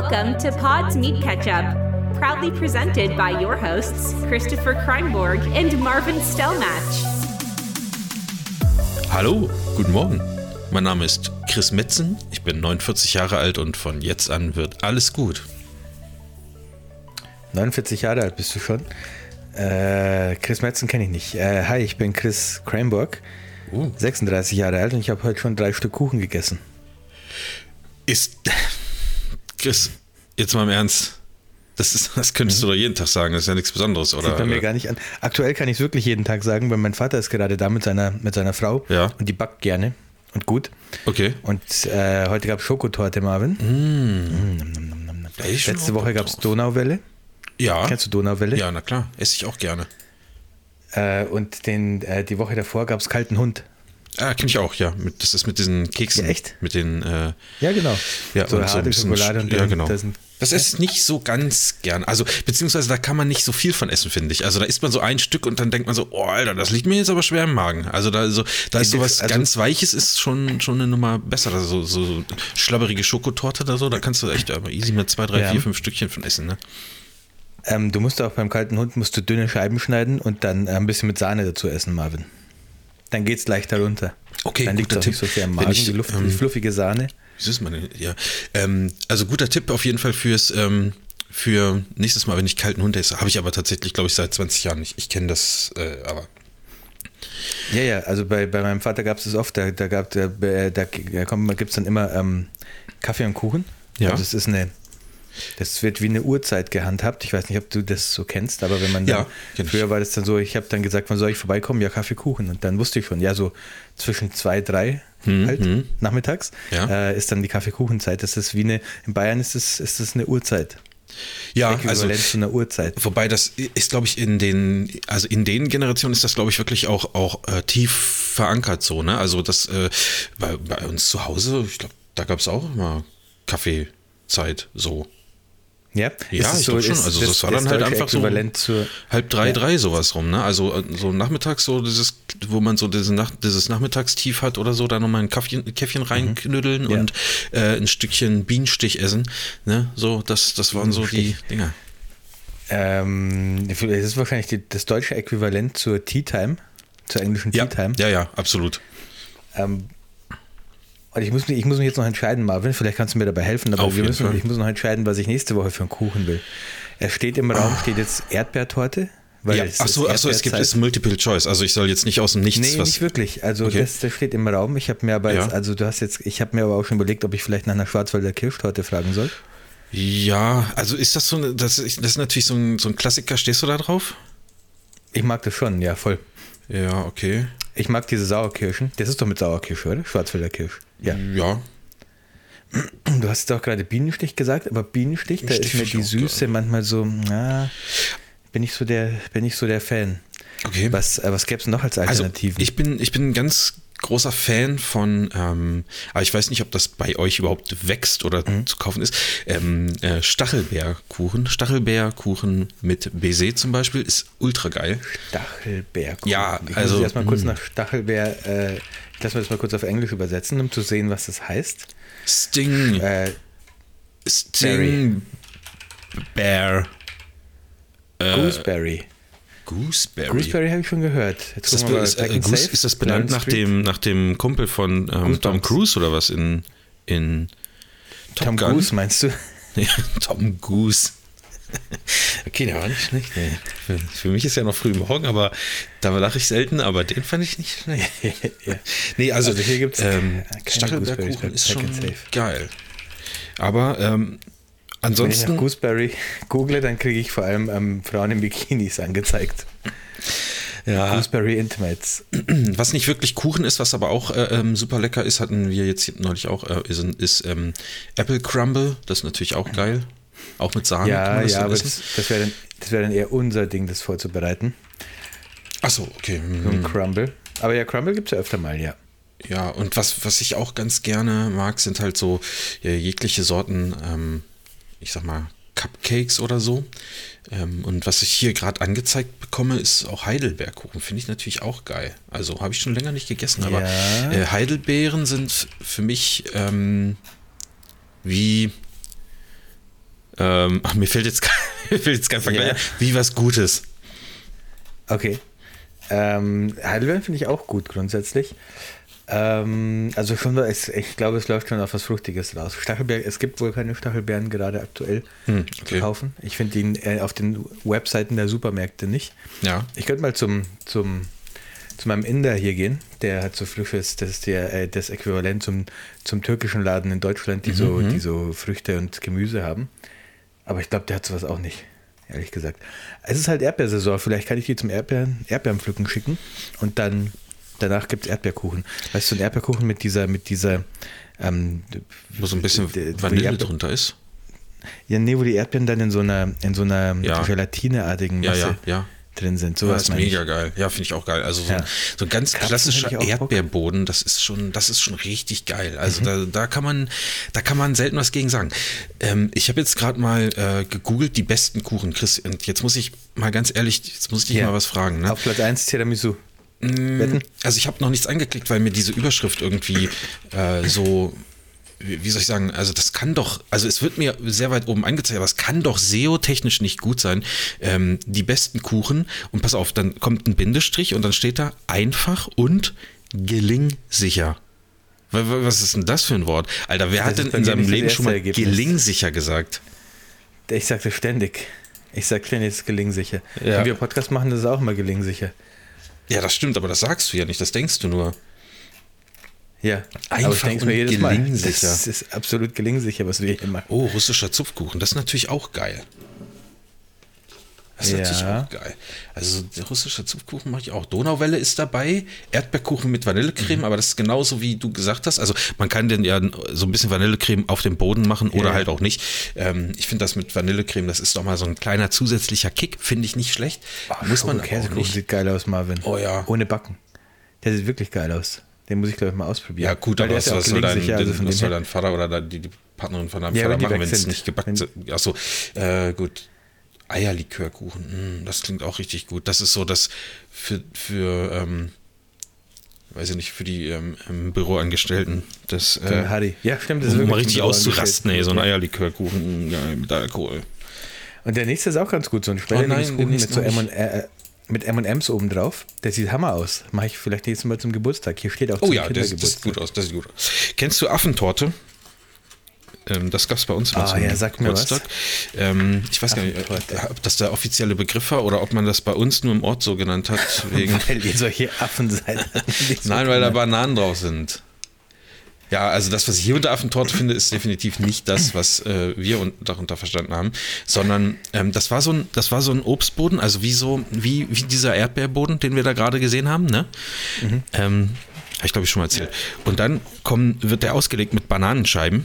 Welcome to Pod's Meat Ketchup, proudly presented by your hosts, Christopher Kreinborg and Marvin Stellmatch. Hallo, guten Morgen. Mein Name ist Chris Metzen, ich bin 49 Jahre alt und von jetzt an wird alles gut. 49 Jahre alt bist du schon. Äh, Chris Metzen kenne ich nicht. Äh, hi, ich bin Chris Cranborg, Uh. 36 Jahre alt und ich habe heute schon drei Stück Kuchen gegessen. Ist. Chris, jetzt mal im Ernst. Das, ist, das könntest du doch jeden Tag sagen, das ist ja nichts Besonderes, oder? Sieht bei mir gar nicht an. Aktuell kann ich es wirklich jeden Tag sagen, weil mein Vater ist gerade da mit seiner, mit seiner Frau Ja. und die backt gerne und gut. Okay. Und äh, heute gab es Schokotorte, Marvin. Ey, schon Letzte auch Woche Bock gab es. Donauwelle. Ja. Kennst du Donauwelle? Ja, na klar. Esse ich auch gerne. Äh, und den, äh, die Woche davor gab es kalten Hund. Ah, kenne ich auch, ja. Mit, das ist mit diesen Keksen. Ja, echt? Mit den. Äh, Ja, genau. ja, so und harte ein bisschen Schokolade und ja, genau. sind Das ich nicht so ganz gern. Also, beziehungsweise da kann man nicht so viel von essen, finde ich. Also, da isst man so ein Stück und dann denkt man so, oh, Alter, das liegt mir jetzt aber schwer im Magen. Also, da, so, da ist Also- sowas ganz Weiches, ist schon, schon eine Nummer besser. Also, so, so schlabberige Schokotorte oder so, da kannst du echt aber easy mit zwei, drei, Ja. vier, fünf Stückchen von essen, ne? Ähm, du musst auch beim kalten Hund musst du dünne Scheiben schneiden und dann äh, ein bisschen mit Sahne dazu essen, Marvin. Dann geht's leichter runter. Okay, dann liegt auch nicht so sehr im Wenn Magen, ich, die, Luft, ähm, die fluffige Sahne. Wie ist meine, ja. Ähm, also guter Tipp auf jeden Fall fürs, ähm, für nächstes Mal, wenn ich kalten Hund esse. Habe ich aber tatsächlich, glaube ich, seit 20 Jahren nicht. Ich kenne das, äh, aber. Ja, ja, also bei, bei meinem Vater gab es das oft, da, da, gab, da, äh, da, da gibt es dann immer ähm, Kaffee und Kuchen. Ja. Also das ist eine, das wird wie eine Uhrzeit gehandhabt. Ich weiß nicht, ob du das so kennst, aber wenn man dann, Ja, ich. früher war das dann so, ich habe dann gesagt, wann soll ich vorbeikommen? Ja, Kaffee, Kuchen. Und dann wusste ich schon, ja, so zwischen zwei, drei halt nachmittags Hm, Ja. äh, ist dann die Kaffeekuchenzeit. Das ist wie eine, in Bayern ist das, ist das eine Uhrzeit. Ja, also. Zu einer Uhrzeit. Wobei das ist, glaube ich, in den, also in den Generationen ist das, glaube ich, wirklich auch, auch äh, tief verankert so, ne? Also das äh, bei, bei uns zu Hause, ich glaube, da gab es auch immer Kaffeezeit so. Ja, Ja, ich glaube schon. Also das war dann halt einfach so zur, halb drei, Ja. drei sowas rum, ne? Also äh, so nachmittags so dieses, wo man so diese Nacht, dieses Nachmittagstief hat oder so, da nochmal ein Käffchen, Käffchen reinknüddeln Mhm. Ja. und äh, ein Stückchen Bienenstich essen, ne? So, das, das waren so die Dinger. Ähm, es ist wahrscheinlich die, das deutsche Äquivalent zur Tea Time, zur englischen Ja, Tea Time. ja, ja, absolut. Ähm, und ich muss, mich, ich muss mich jetzt noch entscheiden, Marvin, vielleicht kannst du mir dabei helfen, aber Auf wir müssen, Fall. ich muss noch entscheiden, was ich nächste Woche für einen Kuchen will. Es steht im Raum, steht jetzt Erdbeertorte. Weil Ja, es ach so, ach so, es gibt es. Multiple Choice. Also ich soll jetzt nicht aus dem Nichts Nee, was. nicht wirklich. Also Okay. das, das steht im Raum. Ich habe mir aber jetzt, Ja. also du hast jetzt, ich habe mir aber auch schon überlegt, ob ich vielleicht nach einer Schwarzwälder Kirschtorte fragen soll. Ja, also ist das so, eine- das ist, das ist natürlich so ein, so ein Klassiker. Stehst du da drauf? Ich mag das schon, ja, voll. Ja, okay. Ich mag diese Sauerkirschen. Das ist doch mit Sauerkirsche, oder? Schwarzwälder Kirsch. Ja. Ja. Du hast doch gerade Bienenstich gesagt, aber Bienenstich, da Stich ist mir die Süße manchmal so, na, bin ich so der, bin ich so der Fan. Okay. Was, äh, was gäbe es noch als Also Alternativen? ich bin, ich bin ganz großer Fan von, ähm, aber ich weiß nicht, ob das bei euch überhaupt wächst oder Mhm. zu kaufen ist. Ähm, äh, Stachelbeerkuchen. Stachelbeerkuchen mit Baiser zum Beispiel ist ultra geil. Stachelbeerkuchen. Ja, ich also, muss erstmal kurz mh. nach Stachelbeer, äh, ich lasse mir das mal kurz auf Englisch übersetzen, um zu sehen, was das heißt. Sting. Äh, Sting. Bear. Äh, Gooseberry. Gooseberry. Gooseberry habe ich schon gehört. Jetzt Ist das, mal ist, äh, Goose, ist das benannt nach dem, nach dem Kumpel von ähm, Tom. Cruise oder was in, in Top Tom Gun? Cruise, meinst du? Ja, Tom Goose. Okay, der war nicht schlecht. Nee. Für, für mich ist ja noch früh morgen, aber da lache ich selten, aber den fand ich nicht schlecht. ja. Nee, also, Also hier ähm, keine Stachelbeerkuchen Gooseberries bei ist schon geil. Aber ähm, Wenn ich nach ansonsten, Gooseberry google, dann kriege ich vor allem ähm, Frauen in Bikinis angezeigt. ja, Gooseberry Intimates. was nicht wirklich Kuchen ist, was aber auch äh, ähm, super lecker ist, hatten wir jetzt hier neulich auch, äh, ist, ist ähm, Apple Crumble. Das ist natürlich auch geil. Auch mit Sahne Ja, ja, aber essen. das, das wäre dann, das wär dann eher unser Ding, das vorzubereiten. Achso, okay. So mhm. ein Crumble. Aber ja, Crumble gibt es ja öfter mal, ja. Ja, und was, was ich auch ganz gerne mag, sind halt so ja, jegliche Sorten, ähm, ich sag mal, Cupcakes oder so. Ähm, und was ich hier gerade angezeigt bekomme, ist auch Heidelbeerkuchen. Finde ich natürlich auch geil. Also habe ich schon länger nicht gegessen, aber Ja. äh, Heidelbeeren sind für mich ähm, wie Ähm, ach, mir fällt jetzt, kein- mir fällt jetzt kein Vergleich. Ja. Wie was Gutes. Okay. Ähm, Heidelbeeren finde ich auch gut grundsätzlich. Ähm, also schon, ich glaube, es läuft schon auf was Fruchtiges raus. Stachelbeeren, es gibt wohl keine Stachelbeeren gerade aktuell Hm, zu okay. kaufen. Ich finde die äh, auf den Webseiten der Supermärkte nicht. Ja. Ich könnte mal zum, zum, zu meinem Inder hier gehen. Der hat so Früchte, das ist der, äh, das Äquivalent zum, zum türkischen Laden in Deutschland, die, so, die so Früchte und Gemüse haben. Aber ich glaube, der hat sowas auch nicht, ehrlich gesagt. Es ist halt Erdbeersaison. Vielleicht kann ich die zum Erdbeeren, Erdbeerenpflücken schicken und dann danach gibt es Erdbeerkuchen. Weißt du, ein Erdbeerkuchen mit dieser, mit dieser ähm, Wo so ein bisschen Vanille drunter ist. Ja, nee, wo die Erdbeeren dann in so einer, in so einer Ja. gelatineartigen Ja, Masse ja, ja. drin sind. Ja, Sowas ist meine ich. mega geil. Ja, finde ich auch geil. Also so, Ja. ein, so ein ganz Krapfen klassischer. Erdbeerboden, das ist schon, das ist schon richtig geil. Mhm. Also da, da kann man, da kann man selten was gegen sagen. Ähm, ich habe jetzt gerade mal äh, gegoogelt die besten Kuchen, Chris. Und jetzt muss ich mal ganz ehrlich, jetzt muss ich dich Ja. mal was fragen. Ne? Auf Platz 1 Tiramisu. Wetten? Also ich habe noch nichts angeklickt, weil mir diese Überschrift irgendwie äh, so, wie soll ich sagen, also das kann doch, also es wird mir sehr weit oben angezeigt, aber es kann doch SEO-technisch nicht gut sein. Ähm, die besten Kuchen und pass auf, dann kommt ein Bindestrich und dann steht da einfach und gelingsicher. Wa- wa- Was ist denn das für ein Wort? Alter, wer Das hat denn in seinem Leben schon mal Ergebnis. gelingsicher gesagt? Ich sagte ständig. Ich sag ständig, es ist gelingsicher. Ja. Wenn wir Podcast machen, das ist auch mal gelingsicher. Ja, das stimmt, aber das sagst du ja nicht, das denkst du nur. Ja, Einfach aber ich denke mir jedes Mal, das ist absolut gelingsicher, was wir hier machen. Oh, russischer Zupfkuchen, das ist natürlich auch geil. Das ist Ja. natürlich auch geil. Also der russische Zupfkuchen mache ich auch. Donauwelle ist dabei, Erdbeerkuchen mit Vanillecreme, aber das ist genauso wie du gesagt hast. Also man kann den ja so ein bisschen Vanillecreme auf dem Boden machen oder Ja. halt auch nicht. Ähm, ich finde das mit Vanillecreme, das ist doch mal so ein kleiner zusätzlicher Kick, finde ich nicht schlecht. Muss man Käsekuchen sieht geil aus, Marvin. Oh ja. Ohne Backen. Der sieht wirklich geil aus. Den muss ich, glaube ich, mal ausprobieren. Ja gut, aber was, ist ja was, soll dein, gelingsicher, also was soll dein Vater oder die, die Partnerin von deinem Ja, Vater machen, wenn es nicht gebackt sind? Achso, äh, gut. Eierlikörkuchen, mm, das klingt auch richtig gut. Das ist so das für, für ähm, weiß ich nicht, für die ähm, Büroangestellten. Das, äh, Harry. Ja, stimmt. Das um mal richtig auszurasten, ey, so ein. Eierlikörkuchen ja, mit Alkohol. Und der nächste ist auch ganz gut, so ein Oh den Sperrlingskuchen mit so hab ich- M&, äh, mit M&M's oben drauf. Der sieht Hammer aus. Mache ich vielleicht nächstes Mal zum Geburtstag. Hier steht auch Oh ja, das, das sieht Kindergeburtstag. gut aus, das sieht gut aus. Kennst du Affentorte? Ähm, das gab es bei uns immer Ah, zum ja, sag mir was. Geburtstag. Ähm, ich weiß gar nicht, ob das der offizielle Begriff war oder ob man das bei uns nur im Ort so genannt hat. Wegen, Weil ihr solche Affen seid. nein, weil da Bananen drauf sind. Ja, also das, was ich hier unter Affentorte finde, ist definitiv nicht das, was äh, wir un- darunter verstanden haben, sondern ähm, das war so ein, das war so ein Obstboden, also wie so, wie, wie dieser Erdbeerboden, den wir da gerade gesehen haben, ne? Ähm, habe ich glaube ich schon mal erzählt. Und dann kommen, wird der ausgelegt mit Bananenscheiben.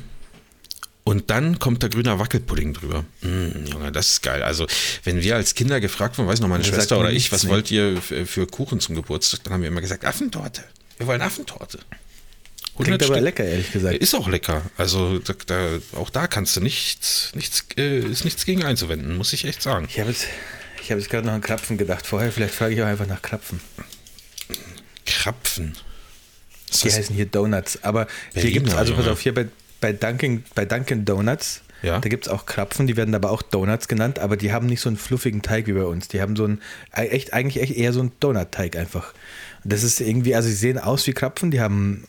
Und dann kommt der grüner Wackelpudding drüber. Mm, Junge, das ist geil. Also, wenn wir als Kinder gefragt wurden, weiß noch meine Das Schwester oder ich, was nee. wollt ihr für, Kuchen zum Geburtstag? Dann haben wir immer gesagt, Affentorte. Wir wollen Affentorte. 100 Klingt aber Stück. lecker, ehrlich gesagt. Ist auch lecker. Also da, da, auch da kannst du nichts, nichts, äh, ist nichts gegen einzuwenden, muss ich echt sagen. Ich habe jetzt, ich habe jetzt gerade noch an Krapfen gedacht. Vorher, vielleicht frage ich auch einfach nach Krapfen. Krapfen. Das Die heißen hier Donuts. Aber hier Berliner, gibt es, also pass auf, hier bei, bei, Dunkin, bei Dunkin Donuts, Ja. da gibt es auch Krapfen, die werden aber auch Donuts genannt, aber die haben nicht so einen fluffigen Teig wie bei uns. Die haben so einen, echt, eigentlich echt eher so einen Donut-Teig einfach. Das ist irgendwie, also sie sehen aus wie Krapfen, die haben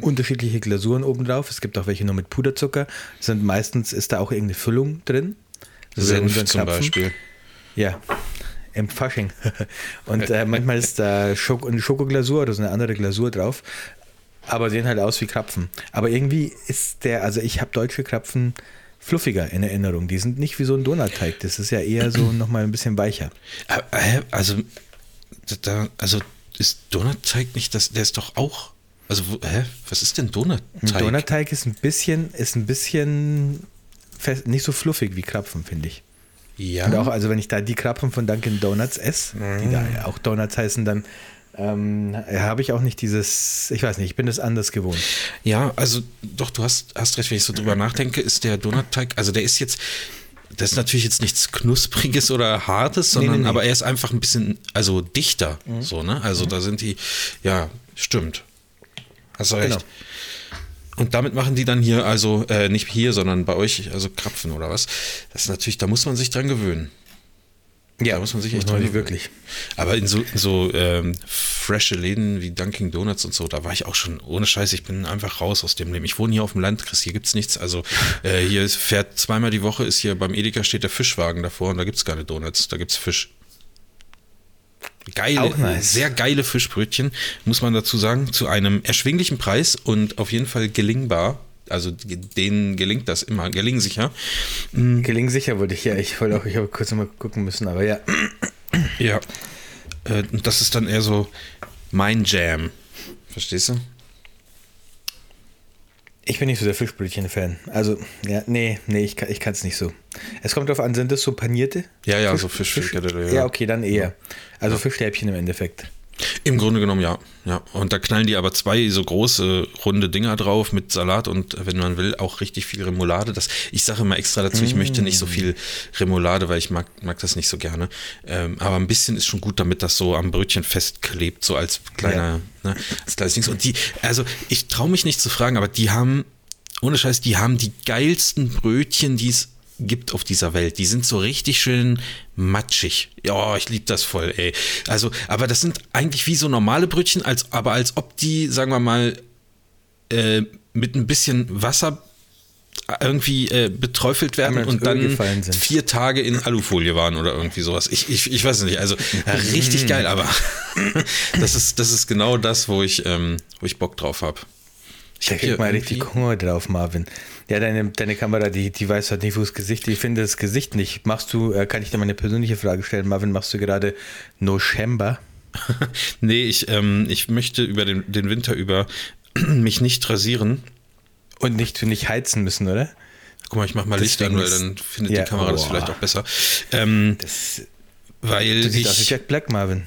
unterschiedliche Glasuren obendrauf. Es gibt auch welche nur mit Puderzucker. Sind meistens ist da auch irgendeine Füllung drin. So Senf zum. Beispiel. Ja, im Fasching. Und äh, manchmal ist da Schok eine Schokoglasur oder so eine andere Glasur drauf. Aber sehen halt aus wie Krapfen. Aber irgendwie ist der, also ich habe deutsche Krapfen fluffiger in Erinnerung. Die sind nicht wie so ein Donutteig. Das ist ja eher so nochmal ein bisschen weicher. Äh, hä? Also, da, also ist Donutteig nicht das, der ist doch auch, also, hä? Was ist denn Ein Donutteig? Donutteig ist ein bisschen, ist ein bisschen fest, nicht so fluffig wie Krapfen, finde ich. Ja. Und auch, also wenn ich da die Krapfen von Dunkin' Donuts esse, die da ja auch Donuts heißen, dann ähm, habe ich auch nicht dieses, ich weiß nicht, ich bin das anders gewohnt. Ja, also doch, du hast, hast recht, wenn ich so drüber nachdenke, ist der Donutteig, also der ist jetzt, das ist natürlich jetzt nichts Knuspriges oder Hartes, sondern nee, nee. aber er ist einfach ein bisschen, also dichter, so, ne? Also da sind die, ja, stimmt. Hast du recht. Genau. Und damit machen die dann hier, also äh, nicht hier, sondern bei euch, also Krapfen oder was. Das ist natürlich, da muss man sich dran gewöhnen. Ja, Da muss man sich echt gewöhnen. wirklich. Aber in so, in so ähm, frische Läden wie Dunkin' Donuts und so, da war ich auch schon, ohne Scheiß, ich bin einfach raus aus dem Leben. Ich wohne hier auf dem Land, Chris, hier gibt's nichts. Also äh, hier ist- fährt zweimal die Woche, ist hier beim Edeka steht der Fischwagen davor und da gibt's keine Donuts, da gibt's Fisch. Geile, Auch nice. sehr geile Fischbrötchen, muss man dazu sagen, zu einem erschwinglichen Preis und auf jeden Fall gelingbar. Also denen gelingt das immer, gelingen sicher. Geling sicher wollte ich ja. Ich wollte auch, ich habe kurz mal gucken müssen, aber ja. Ja. Äh, das ist dann eher so mein Jam. Verstehst du? Ich bin nicht so der Fischbrötchen-Fan. Also, ja, nee, nee, ich kann es nicht so. Es kommt darauf an, sind das so panierte? Ja, ja, Fisch- so Fisch, Fisch- Fisch, Ja, okay, dann eher. Also Fischstäbchen im Endeffekt. Im Grunde genommen ja. ja. Und da knallen die aber zwei so große runde Dinger drauf mit Salat und wenn man will auch richtig viel Remoulade. Das, ich sage immer extra dazu, ich möchte nicht so viel Remoulade, weil ich mag, mag das nicht so gerne. Ähm, aber ein bisschen ist schon gut, damit das so am Brötchen festklebt, so als kleiner, ne, als kleines Ding. Und die, also ich traue mich nicht zu fragen, aber die haben, ohne Scheiß, die haben die geilsten Brötchen, die es gibt auf dieser Welt. Die sind so richtig schön matschig. Ja, ich liebe das voll, ey. Also, aber das sind eigentlich wie so normale Brötchen, als, aber als ob die, sagen wir mal, äh, mit ein bisschen Wasser irgendwie äh, beträufelt werden und Öl dann vier Tage in Alufolie waren oder irgendwie sowas. Ich, ich, ich weiß nicht, also richtig geil, aber das ist, das ist genau das, wo ich, ähm, wo ich Bock drauf habe. Ich kriegt man richtig Hunger drauf, Marvin. Ja, deine, deine Kamera, die, die weiß halt nicht, wo das Gesicht Ich finde das Gesicht nicht. Machst du, äh, kann ich dir mal eine persönliche Frage stellen? Marvin, machst du gerade Noschember? Nee, ich, ähm, ich möchte über den, den Winter über mich nicht rasieren. Und nicht, nicht heizen müssen, oder? Guck mal, ich mach mal Licht an, weil ist- dann findet Ja, die Kamera das boah. vielleicht auch besser. Ähm, Das, weil du siehst aus wie ich, Jack Black, Marvin.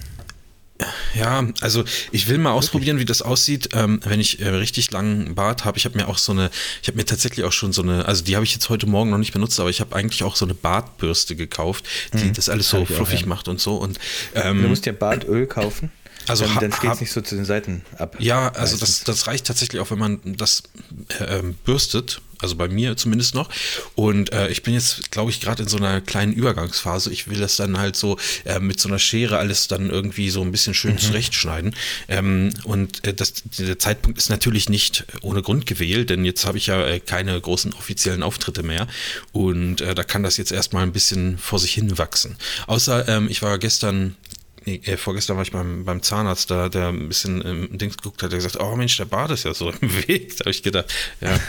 Ja, also ich will mal ausprobieren, wie das aussieht, ähm, wenn ich äh, richtig langen Bart habe. Ich habe mir auch so eine, ich habe mir tatsächlich auch schon so eine, also die habe ich jetzt heute Morgen noch nicht benutzt, aber ich habe eigentlich auch so eine Bartbürste gekauft, die das alles so Hab ich auch, fluffig ja. macht und so. Und Du ähm, musst dir Bartöl kaufen. Also dann, dann steht es nicht so zu den Seiten ab. Ja, also das, das reicht tatsächlich auch, wenn man das äh, ähm, bürstet, also bei mir zumindest noch. Und äh, ich bin jetzt, glaube ich, gerade in so einer kleinen Übergangsphase. Ich will das dann halt so äh, mit so einer Schere alles dann irgendwie so ein bisschen Mhm. schön zurechtschneiden. Ähm, und äh, das, der Zeitpunkt ist natürlich nicht ohne Grund gewählt, denn jetzt habe ich ja äh, keine großen offiziellen Auftritte mehr. Und äh, da kann das jetzt erstmal ein bisschen vor sich hin wachsen. Außer ähm, ich war gestern Nee, äh, vorgestern war ich beim, beim Zahnarzt, da der ein bisschen ähm, Dings geguckt hat, der gesagt, oh Mensch, der Bart ist ja so im Weg. Da habe ich gedacht, ja.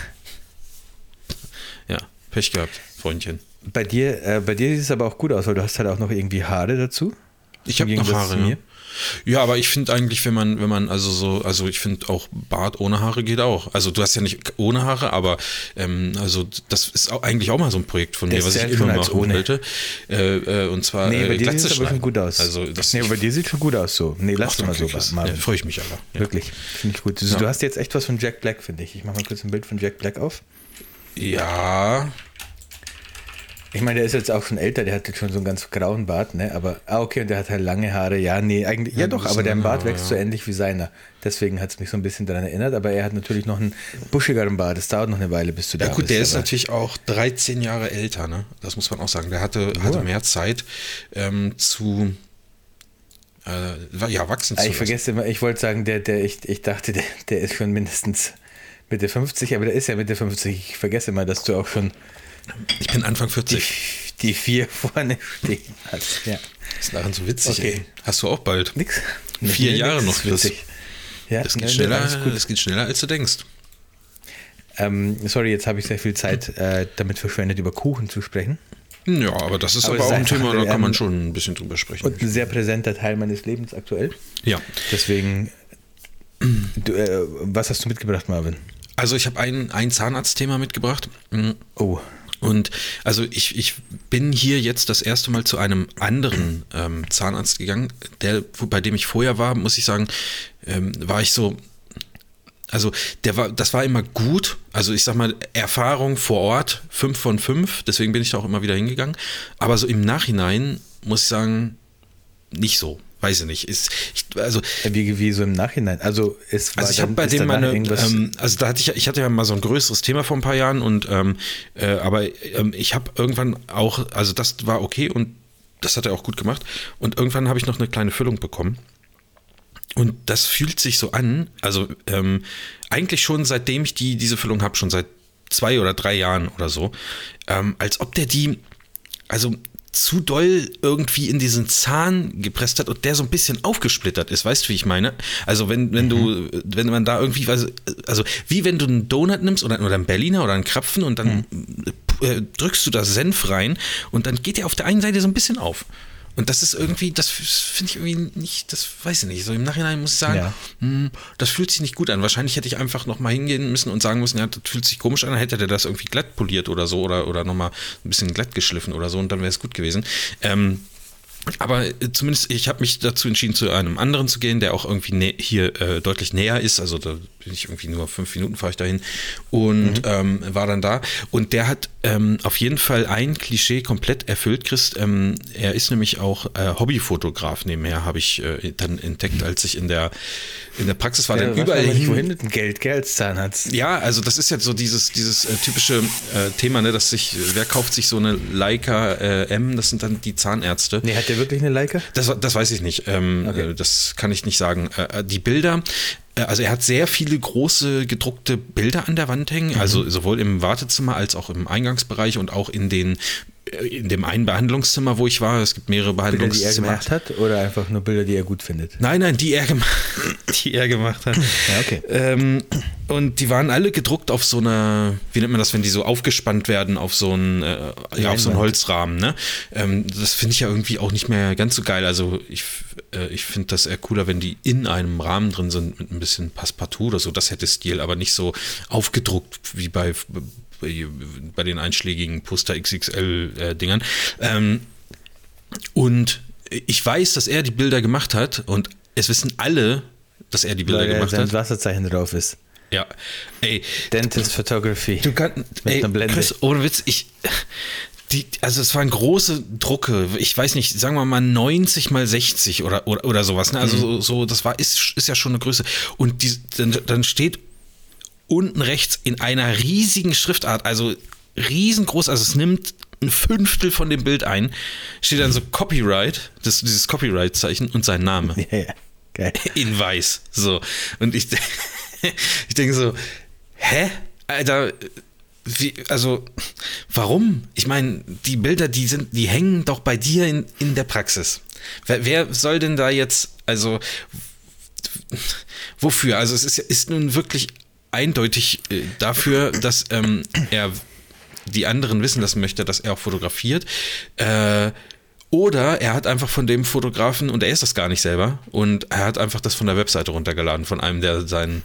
Ja, Pech gehabt, Freundchen. Bei dir, äh, bei dir sieht es aber auch gut aus, weil du hast halt auch noch irgendwie Haare dazu. Ich habe noch Haare, ja. Ja, aber ich finde eigentlich, wenn man, wenn man also so, also ich finde auch Bart ohne Haare geht auch. Also du hast ja nicht ohne Haare, aber ähm, also das ist auch eigentlich auch mal so ein Projekt von mir, was ich immer machen ohne. wollte. Äh, äh, und zwar Nee, bei äh, dir sieht es aber schon gut aus. Also das nee, bei dir sieht schon gut aus so. Nee, lass Ach, doch mal so. Marvin. Ja, freue ich mich aber. Ja. Wirklich, finde ich gut. Also, Ja. Du hast jetzt echt was von Jack Black, finde ich. Ich mache mal kurz ein Bild von Jack Black auf. Ja, Ich meine, der ist jetzt auch schon älter, der hat jetzt schon so einen ganz grauen Bart, ne? Aber, ah, okay, und der hat halt lange Haare. Ja, nee, eigentlich, ja, Ja, doch, aber der Bart lange wächst Haare, so ja. ähnlich wie seiner. Deswegen hat es mich so ein bisschen daran erinnert, aber er hat natürlich noch einen buschigeren Bart. Es dauert noch eine Weile, bis du da Ja gut, bist. der ist natürlich auch 13 Jahre älter, ne? Das muss man auch sagen. Der hatte, hatte mehr Zeit ähm, zu äh, ja, wachsen Ah, zu Ich vergesse immer, ich wollte sagen, der, der, ich, ich dachte, der, der ist schon mindestens Mitte 50, aber der ist ja Mitte 50. Ich vergesse mal, dass du auch schon. Ich bin Anfang die, 40. die vier vorne stehen hast. Ja. ist daran so witzig, Okay. ey. Hast du auch bald. Nix. Vier Nee, Jahre nix noch, Chris. witzig. Ja, Das geht, nee, schneller, gut. das geht schneller, als du denkst. Ähm, sorry, jetzt habe ich sehr viel Zeit äh, damit verschwendet, über Kuchen zu sprechen. Ja, aber das ist Aber aber, auch ein Thema, da kann man schon ein bisschen drüber sprechen. Und ein sehr präsenter Teil meines Lebens aktuell. ja. Deswegen, du, äh, was hast du mitgebracht, Marvin? Also ich habe ein, ein Zahnarztthema mitgebracht. Mhm. Oh, Und also ich, ich bin hier jetzt das erste Mal zu einem anderen ähm, Zahnarzt gegangen, der, bei dem ich vorher war, muss ich sagen, ähm, war ich so, also der war, das war immer gut. Also ich sag mal, Erfahrung vor Ort, 5 von 5, deswegen bin ich da auch immer wieder hingegangen. Aber so im Nachhinein muss ich sagen, nicht so. Weiß ich nicht. Ist, ich, also, wie, wie so im Nachhinein. Also, es war also ich habe bei dem meine, ähm, also da hatte ich, ich hatte ja mal so ein größeres Thema vor ein paar Jahren und ähm, äh, aber ähm, ich habe irgendwann auch, also das war okay und das hat er auch gut gemacht und irgendwann habe ich noch eine kleine Füllung bekommen. Und das fühlt sich so an, also ähm, eigentlich schon seitdem ich die, diese Füllung habe, schon seit zwei oder drei Jahren oder so, ähm, als ob der die, also zu doll irgendwie in diesen Zahn gepresst hat und der so ein bisschen aufgesplittert ist. Weißt du, wie ich meine? Also wenn, wenn mhm. du, wenn man da irgendwie, also, also wie wenn du einen Donut nimmst oder, oder einen Berliner oder einen Krapfen und dann mhm. äh, drückst du da Senf rein und dann geht der auf der einen Seite so ein bisschen auf. Und das ist irgendwie, das finde ich irgendwie nicht, das weiß ich nicht. So im Nachhinein muss ich sagen, ja. mh, hm, das fühlt sich nicht gut an. Wahrscheinlich hätte ich einfach nochmal hingehen müssen und sagen müssen, ja, das fühlt sich komisch an, hätte der das irgendwie glatt poliert oder so oder, oder nochmal ein bisschen glatt geschliffen oder so und dann wäre es gut gewesen. Ähm, aber äh, zumindest, ich habe mich dazu entschieden, zu einem anderen zu gehen, der auch irgendwie hier äh, deutlich näher ist. Also da bin ich irgendwie nur fünf Minuten fahre ich dahin und mhm. ähm, war dann da. Und der hat ähm, auf jeden Fall ein Klischee komplett erfüllt, Christ. Ähm, er ist nämlich auch äh, Hobbyfotograf nebenher, habe ich äh, dann entdeckt, als ich in der, in der Praxis war. Ja, dann überall hin. Wohin mit dem Geld, Geld Zahnarzt. Ja, also das ist jetzt so dieses, dieses äh, typische äh, Thema, ne, dass sich, wer kauft sich so eine Leica M, das sind dann die Zahnärzte. Nee, hat der wirklich eine Leica? Das, das weiß ich nicht. Ähm, okay. Das kann ich nicht sagen. die Bilder, äh, also er hat sehr viele große gedruckte Bilder an der Wand hängen, mhm. also sowohl im Wartezimmer als auch im Eingangsbereich und auch in den äh, in dem einen Behandlungszimmer, wo ich war, es gibt mehrere Behandlungszimmer. Bilder, die er gemacht hat oder einfach nur Bilder, die er gut findet? Nein, nein, die er, gemacht, die er gemacht hat. Ja, okay. Ähm, und die waren alle gedruckt auf so einer, wie nennt man das, wenn die so aufgespannt werden auf so einen, äh, ja, auf so einen Holzrahmen. Ne? Ähm, das finde ich ja irgendwie auch nicht mehr ganz so geil. Also ich, äh, ich finde das eher cooler, wenn die in einem Rahmen drin sind mit ein bisschen Passepartout oder so. Das hätte Stil, aber nicht so aufgedruckt wie bei bei den einschlägigen Poster XXL-Dingern. Äh, ähm, und ich weiß, dass er die Bilder gemacht hat und es wissen alle, dass er die Bilder Weil gemacht hat. Wasserzeichen drauf ist. Ja, ey. Dentist Photography. Du kannst, ey, Chris, ohne Witz, ich, die, also es waren große Drucke, ich weiß nicht, sagen wir mal 90 mal 60 oder, oder, oder sowas. Ne? Also mhm. so, so, das war, ist, ist ja schon eine Größe. Und die, dann, dann steht unten rechts in einer riesigen Schriftart, also riesengroß, also es nimmt ein Fünftel von dem Bild ein, steht dann so Copyright, das, dieses Copyright-Zeichen und sein Name. Ja, ja. Geil. In weiß. So. Und ich, ich denke so, hä? Alter, wie, also, warum? Ich meine, die Bilder, die sind, die hängen doch bei dir in, in der Praxis. Wer, wer soll denn da jetzt, also, wofür? Also, es ist, ist nun wirklich eindeutig äh, dafür, dass ähm, er die anderen wissen lassen möchte, dass er auch fotografiert. Äh, oder er hat einfach von dem Fotografen, und er ist das gar nicht selber, und er hat einfach das von der Webseite runtergeladen, von einem, der seinen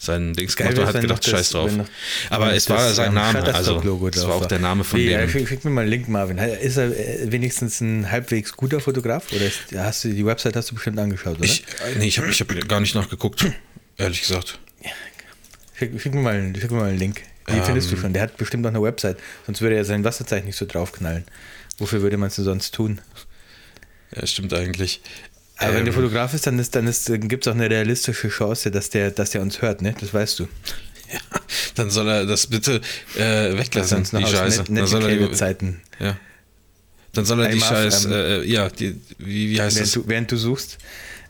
sein Dings gemacht und hat gedacht, scheiß drauf. Noch, Aber es war sein Name, also es war auch der Name von nee, dem. Schick, schick mir mal einen Link, Marvin. Ist er äh, wenigstens ein halbwegs guter Fotograf? Oder ist, hast du die Website hast du bestimmt angeschaut, oder? Ich, äh, nee, ich habe ich hab gar nicht nachgeguckt, ehrlich gesagt. Schick, schick, mir, mal, schick mir mal einen Link. Die ähm, findest du schon. Der hat bestimmt noch eine Website. Sonst würde er sein Wasserzeichen nicht so draufknallen. Wofür würde man es denn sonst tun? Ja, stimmt eigentlich. Aber ähm, wenn der Fotograf ist, dann, ist, dann ist, gibt es auch eine realistische Chance, dass der, dass der uns hört, ne? Das weißt du. Ja, dann soll er das bitte äh, weglassen, die Scheiße. Net, dann soll er die, Zeiten. Ja. Dann soll er die Scheiße, ähm, äh, ja, die, wie, wie heißt während das? Du, während du suchst,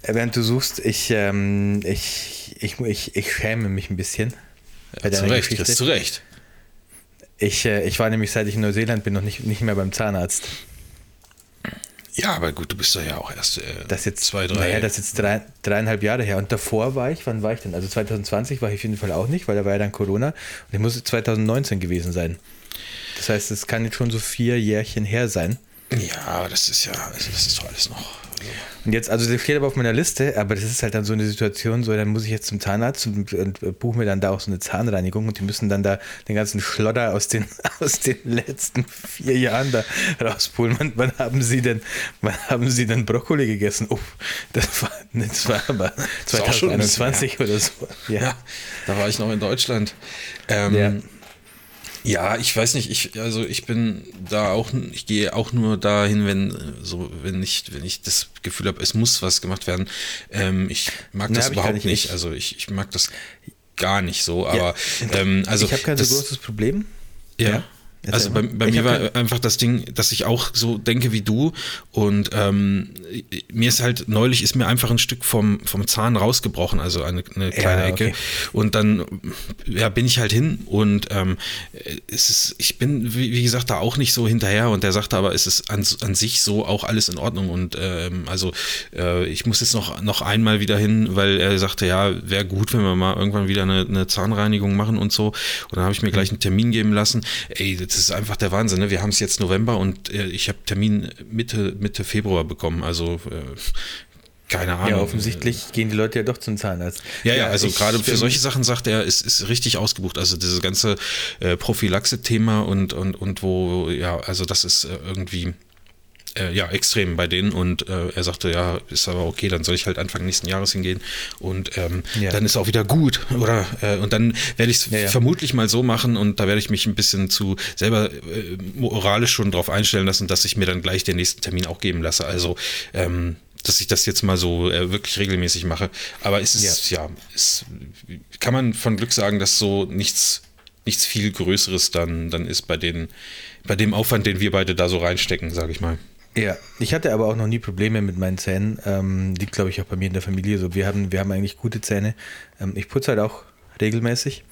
äh, während du suchst, ich, ähm, ich ich, ich, ich schäme mich ein bisschen. Ja, zu Recht, Chris, zu Recht. Ich, äh, ich war nämlich, seit ich in Neuseeland bin, noch nicht, nicht mehr beim Zahnarzt. Ja, aber gut, du bist da ja auch erst äh, das jetzt, zwei, drei. Naja, das ist jetzt drei, dreieinhalb Jahre her. Und davor war ich, wann war ich denn? Also 2020 war ich auf jeden Fall auch nicht, weil da war ja dann Corona. Und ich muss 2019 gewesen sein. Das heißt, es kann jetzt schon so vier Jährchen her sein. Ja, aber das ist ja, also das ist doch alles noch. Und jetzt, also das steht aber auf meiner Liste, aber das ist halt dann so eine Situation, so dann muss ich jetzt zum Zahnarzt und, und buche mir dann da auch so eine Zahnreinigung und die müssen dann da den ganzen Schlodder aus den, aus den letzten vier Jahren da rauspulen. Wann, wann haben Sie denn, wann haben Sie denn Brokkoli gegessen? Oh, das war, das war aber 2021 oder so. Ja. ja. da war ich noch in Deutschland. Ähm, ja. Ja, ich weiß nicht, ich, also ich bin da auch, ich gehe auch nur dahin, wenn, so, wenn ich, wenn ich das Gefühl habe, es muss was gemacht werden. Ähm, ich mag das hab ich überhaupt nicht, nicht. Also ich, ich mag das gar nicht so, aber ähm, also ich habe kein so das- großes Problem. Ja. Erzähl Also bei, bei mir war einfach das Ding, dass ich auch so denke wie du und ähm, mir ist halt neulich ist mir einfach ein Stück vom, vom Zahn rausgebrochen, also eine, eine kleine Ecke okay. und dann ja, bin ich halt hin und ähm, es ist, ich bin wie, wie gesagt da auch nicht so hinterher und der sagte aber es ist an, an sich so auch alles in Ordnung und ähm, also äh, ich muss jetzt noch, noch einmal wieder hin, weil er sagte ja wäre gut, wenn wir mal irgendwann wieder eine, eine Zahnreinigung machen und so und dann habe ich mir gleich einen Termin geben lassen. Ey, das ist einfach der Wahnsinn. Ne? Wir haben es jetzt November und äh, ich habe Termin Mitte, Mitte Februar bekommen. Also äh, keine Ahnung. Ja, offensichtlich gehen die Leute ja doch zum Zahnarzt. Ja, ja, also gerade für solche Sachen sagt er, ist, ist richtig ausgebucht. Also dieses ganze äh, Prophylaxe-Thema und, und, und wo, ja, also das ist äh, irgendwie äh, ja, extrem bei denen und äh, er sagte, ja, ist aber okay, dann soll ich halt Anfang nächsten Jahres hingehen und ähm, Ja. dann ist auch wieder gut, oder? Äh, und dann werde ich es Ja, ja. vermutlich mal so machen und da werde ich mich ein bisschen zu selber äh, moralisch schon drauf einstellen lassen, dass ich mir dann gleich den nächsten Termin auch geben lasse. Also, ähm, dass ich das jetzt mal so äh, wirklich regelmäßig mache. Aber es ist, ja, es kann man von Glück sagen, dass so nichts, nichts viel Größeres dann, dann ist bei den, bei dem Aufwand, den wir beide da so reinstecken, sage ich mal. Ja, ich hatte aber auch noch nie Probleme mit meinen Zähnen. Ähm, liegt, glaube ich, auch bei mir in der Familie so. Wir haben, wir haben eigentlich gute Zähne. Ähm, ich putze halt auch regelmäßig.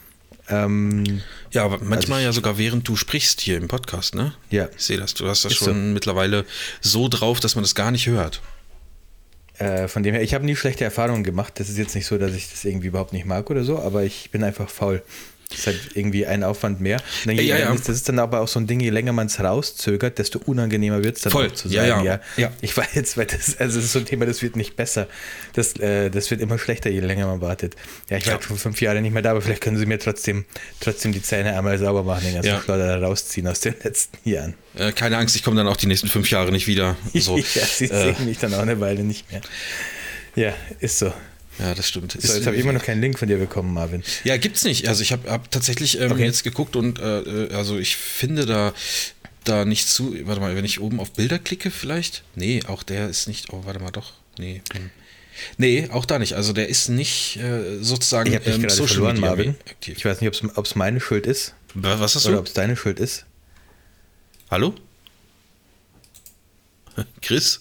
Ähm, Ja, aber manchmal Also ich- ja sogar während du sprichst hier im Podcast, ne? Ja. Ich sehe das. Du hast das Ist schon so. mittlerweile so drauf, dass man das gar nicht hört. äh, von dem her, ich habe nie schlechte Erfahrungen gemacht. Das ist jetzt nicht so, dass ich das irgendwie überhaupt nicht mag oder so, aber ich bin einfach faul. Das ist halt irgendwie ein Aufwand mehr. Dann, je Ja, ja. Das ist dann aber auch so ein Ding, je länger man es rauszögert, desto unangenehmer wird es dann Voll. zu Ja, sagen. ja. Ja. Ich weiß jetzt, weil das, also das ist so ein Thema, das wird nicht besser. Das, äh, das wird immer schlechter, je länger man wartet. Ja, ich war Ja. schon fünf Jahre nicht mehr da, aber vielleicht können Sie mir trotzdem, trotzdem die Zähne einmal sauber machen, den ganzen Ja. Schleuder da rausziehen aus den letzten Jahren. Äh, keine Angst, ich komme dann auch die nächsten fünf Jahre nicht wieder. So. ja, Sie äh, sehen mich dann auch eine Weile nicht mehr. Ja, ist so. Ja, das stimmt. So, jetzt habe ich immer noch keinen Link von dir bekommen, Marvin. Ja, gibt's nicht. Also ich habe hab tatsächlich ähm, Okay. jetzt geguckt und äh, äh, also ich finde da da nicht zu. Warte mal, wenn ich oben auf Bilder klicke, vielleicht? Nee, auch der ist nicht. Oh, warte mal, doch. Nee. hm. Nee, auch da nicht. Also der ist nicht äh, sozusagen Ich ähm, gerade Social verloren, Media Marvin. aktiv. Ich weiß nicht, ob es meine Schuld ist Wa- Was hast oder du? ob es deine Schuld ist. Hallo? Chris?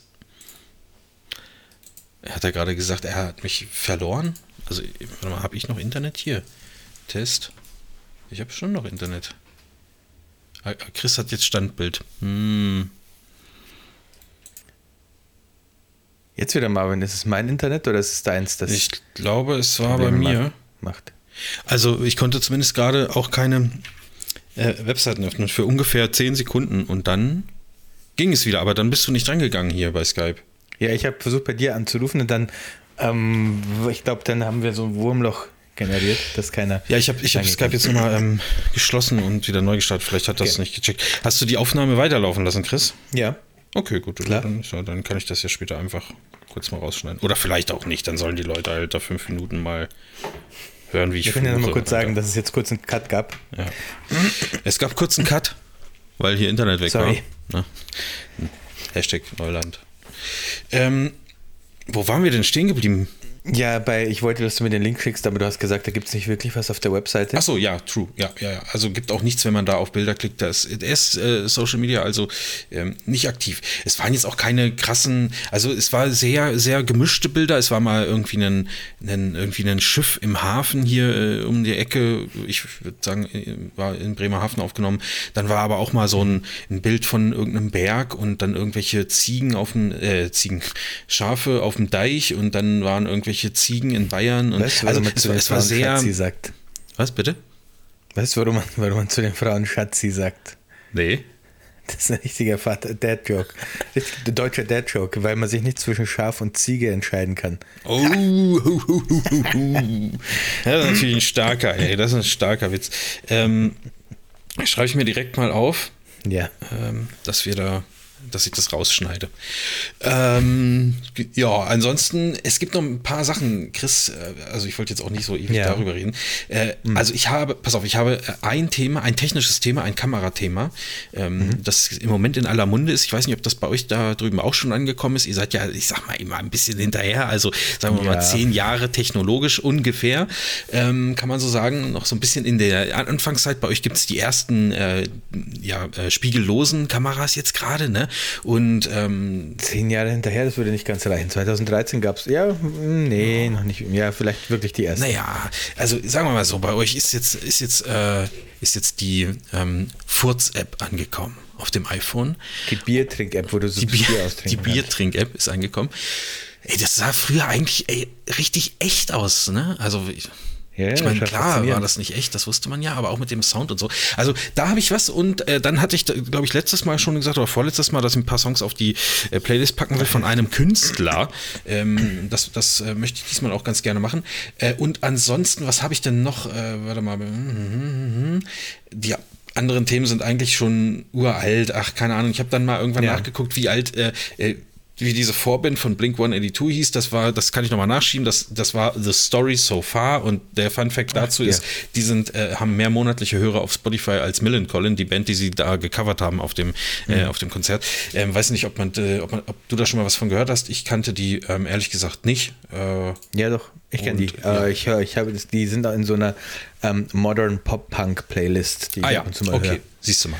Er hat ja gerade gesagt, er hat mich verloren. Also, warte mal, habe ich noch Internet hier? Test. Ich habe schon noch Internet. Ah, Chris hat jetzt Standbild. Hm. Jetzt wieder, Marvin, ist es mein Internet oder ist es deins, das Ich glaube, es war bei mir. ma- macht? Also, ich konnte zumindest gerade auch keine äh, Webseiten öffnen für ungefähr 10 Sekunden und dann ging es wieder. Aber dann bist du nicht drangegangen hier bei Skype. Ja, ich habe versucht, bei dir anzurufen und dann, ähm, ich glaube, dann haben wir so ein Wurmloch generiert, dass keiner. Ja, ich habe ich hab Skype jetzt nochmal ähm, geschlossen und wieder neu gestartet. Vielleicht hat das Okay. nicht gecheckt. Hast du die Aufnahme weiterlaufen lassen, Chris? Ja. Okay, gut. Klar. Dann, dann kann ich das ja später einfach kurz mal rausschneiden. Oder vielleicht auch nicht. Dann sollen die Leute halt da fünf Minuten mal hören, wie ich Wir können ja nochmal kurz sagen, dass es jetzt kurz einen Cut gab. Ja. Es gab kurz einen Cut, weil hier Internet weg Sorry. war. Ne? Hashtag Neuland. Ähm, wo waren wir denn stehen geblieben? Ja, bei, ich wollte, dass du mir den Link schickst, aber du hast gesagt, da gibt es nicht wirklich was auf der Webseite. Achso, ja, true. Ja, ja, ja. Also gibt auch nichts, wenn man da auf Bilder klickt. Da ist, ist äh, Social Media also ähm, nicht aktiv. Es waren jetzt auch keine krassen, also es war sehr, sehr gemischte Bilder. Es war mal irgendwie ein, ein, irgendwie ein Schiff im Hafen hier äh, um die Ecke. Ich würde sagen, äh, war in Bremerhaven aufgenommen. Dann war aber auch mal so ein, ein Bild von irgendeinem Berg und dann irgendwelche Ziegen auf dem, äh, Ziegen, Schafe auf dem Deich und dann waren irgendwelche Ziegen in Bayern. Und, Weißt du, also man es, zu den es war sehr. Schatzi sagt? Was bitte? Weißt du, warum man, warum man zu den Frauen Schatzi sagt? Nee. Das ist ein richtiger Vater Dad-Joke. Deutscher Dad-Joke, weil man sich nicht zwischen Schaf und Ziege entscheiden kann. Oh, hu, hu, das ist natürlich ein starker, ey, das ist ein starker Witz. Ähm, Schreibe ich mir direkt mal auf, Ja. ähm, dass wir da dass ich das rausschneide. Ähm, ja, ansonsten, es gibt noch ein paar Sachen, Chris, äh, also ich wollte jetzt auch nicht so ewig ja. darüber reden. Äh, mhm. Also ich habe, pass auf, ich habe ein Thema, ein technisches Thema, ein Kamerathema, ähm, mhm. das im Moment in aller Munde ist. Ich weiß nicht, ob das bei euch da drüben auch schon angekommen ist. Ihr seid ja, ich sag mal, immer ein bisschen hinterher, also sagen wir ja. mal zehn Jahre technologisch ungefähr, ähm, kann man so sagen, noch so ein bisschen in der Anfangszeit. Bei euch gibt es die ersten äh, ja, äh, spiegellosen Kameras jetzt gerade, ne? Und ähm, zehn Jahre hinterher, das würde nicht ganz reichen. 2013 gab es, ja, nee, noch nicht. Ja, vielleicht wirklich die erste. Naja, also sagen wir mal so, bei euch ist jetzt, ist jetzt, äh, ist jetzt die ähm, Furz-App angekommen auf dem iPhone. Die Biertrink-App, wo du so die Bier, Bier Die Biertrink-App ist angekommen. Ey, das sah früher eigentlich ey, richtig echt aus, ne? Also ich, ja, ich meine, klar war das nicht echt, das wusste man ja, aber auch mit dem Sound und so. Also da habe ich was und äh, dann hatte ich, glaube ich, letztes Mal schon gesagt oder vorletztes Mal, dass ich ein paar Songs auf die äh, Playlist packen will von einem Künstler. Ähm, das das äh, möchte ich diesmal auch ganz gerne machen. Äh, und ansonsten, was habe ich denn noch? Äh, warte mal. Die anderen Themen sind eigentlich schon uralt. Ach, keine Ahnung. Ich habe dann mal irgendwann ja. nachgeguckt, wie alt äh, äh wie diese Vorband von Blink 182 hieß, das war, das kann ich nochmal nachschieben, das, das war The Story So Far und der Fun Fact dazu Ach, ist, ja. die sind, äh, haben mehr monatliche Hörer auf Spotify als Millencolin, die Band, die sie da gecovert haben auf dem, äh, mhm. äh, auf dem Konzert. Ähm, weiß nicht, ob man, äh, ob man, ob du da schon mal was von gehört hast. Ich kannte die ähm, ehrlich gesagt nicht. Äh, ja, doch. Ich kenne die. Ja. Äh, ich, ich habe die sind da in so einer ähm, Modern Pop Punk Playlist, die ah, ja. okay. Höre. Siehst du mal.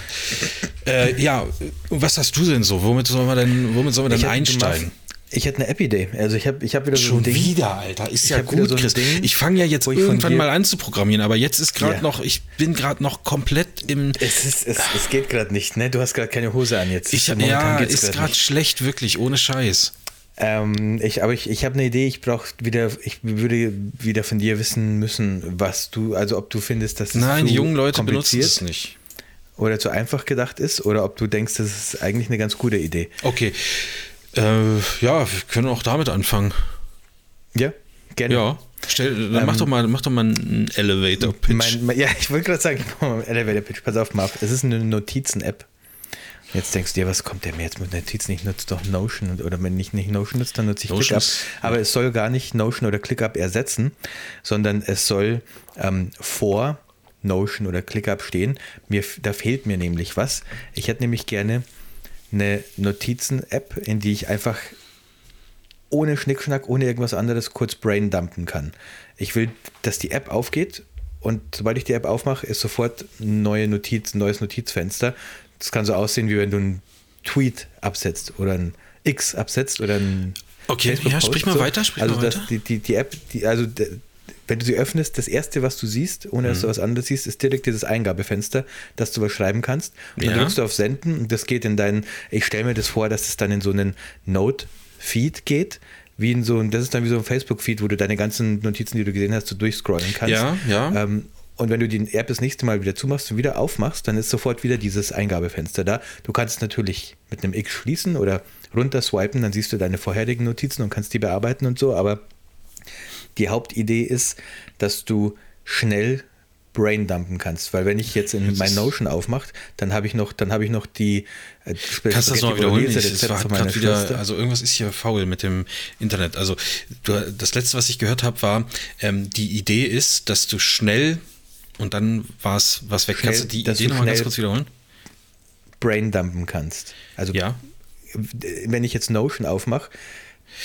äh, ja, was hast du denn so? Womit sollen wir denn, womit sollen wir denn einsteigen? Ich hätte eine App-Idee. Also ich habe ich hab wieder so Schon ein Ding. wieder, Alter. Ist ja gut, so Chris. Ding, ich fange ja jetzt irgendwann mal an zu programmieren, aber jetzt ist gerade ja. noch, ich bin gerade noch komplett im. Es, ist, es, es geht gerade nicht, ne? Du hast gerade keine Hose an jetzt. Ich, ja, ist gerade schlecht, wirklich, ohne Scheiß. Ähm, ich, aber ich, ich habe eine Idee, ich brauche wieder, ich würde wieder von dir wissen müssen, was du, also ob du findest, dass Nein, die jungen Leute benutzen es nicht oder zu einfach gedacht ist oder ob du denkst, das ist eigentlich eine ganz gute Idee. Okay. Äh, ja, wir können auch damit anfangen. Ja, gerne. Ja. Stell, dann ähm, mach, doch mal, mach doch mal einen Elevator-Pitch. ja, ich wollte gerade sagen, mal Elevator-Pitch. Pass auf, Marv. Es ist eine Notizen-App. Jetzt denkst du dir, was kommt der mir jetzt mit Notizen? Ich nutze doch Notion oder wenn ich nicht Notion nutze, dann nutze ich ClickUp. Aber es soll gar nicht Notion oder ClickUp ersetzen, sondern es soll ähm, vor Notion oder ClickUp stehen. Mir, da fehlt mir nämlich was. Ich hätte nämlich gerne eine Notizen-App, in die ich einfach ohne Schnickschnack, ohne irgendwas anderes kurz braindumpen kann. Ich will, dass die App aufgeht und sobald ich die App aufmache, ist sofort ein neue Notiz, ein neues Notizfenster. Das kann so aussehen, wie wenn du einen Tweet absetzt oder ein X absetzt oder ein Okay, ja, sprich mal weiter, sprich also mal weiter. Die, die, die App, die, also wenn du sie öffnest, das erste, was du siehst, ohne dass mhm. du was anderes siehst, ist direkt dieses Eingabefenster, dass du was schreiben kannst. Und dann ja. drückst du auf Senden und das geht in deinen, ich stelle mir das vor, dass es dann in so einen Note-Feed geht, wie in so ein, das ist dann wie so ein Facebook-Feed, wo du deine ganzen Notizen, die du gesehen hast, so durchscrollen kannst. Ja, ja. Ähm, und wenn du die App das nächste Mal wieder zumachst und wieder aufmachst, dann ist sofort wieder dieses Eingabefenster da. Du kannst es natürlich mit einem X schließen oder runter swipen, dann siehst du deine vorherigen Notizen und kannst die bearbeiten und so, aber die Hauptidee ist, dass du schnell braindumpen kannst, weil wenn ich jetzt in mein Notion aufmache, dann habe ich noch, dann habe ich noch die äh, Kannst du das mal wiederholen? Ich, es war halt wieder, also irgendwas ist hier faul mit dem Internet. Also du, das letzte, was ich gehört habe, war, ähm, die Idee ist, dass du schnell und dann war es was weg. Schnell, Kannst du die Idee nochmal ganz kurz wiederholen? Braindumpen kannst. Also ja. wenn ich jetzt Notion aufmache,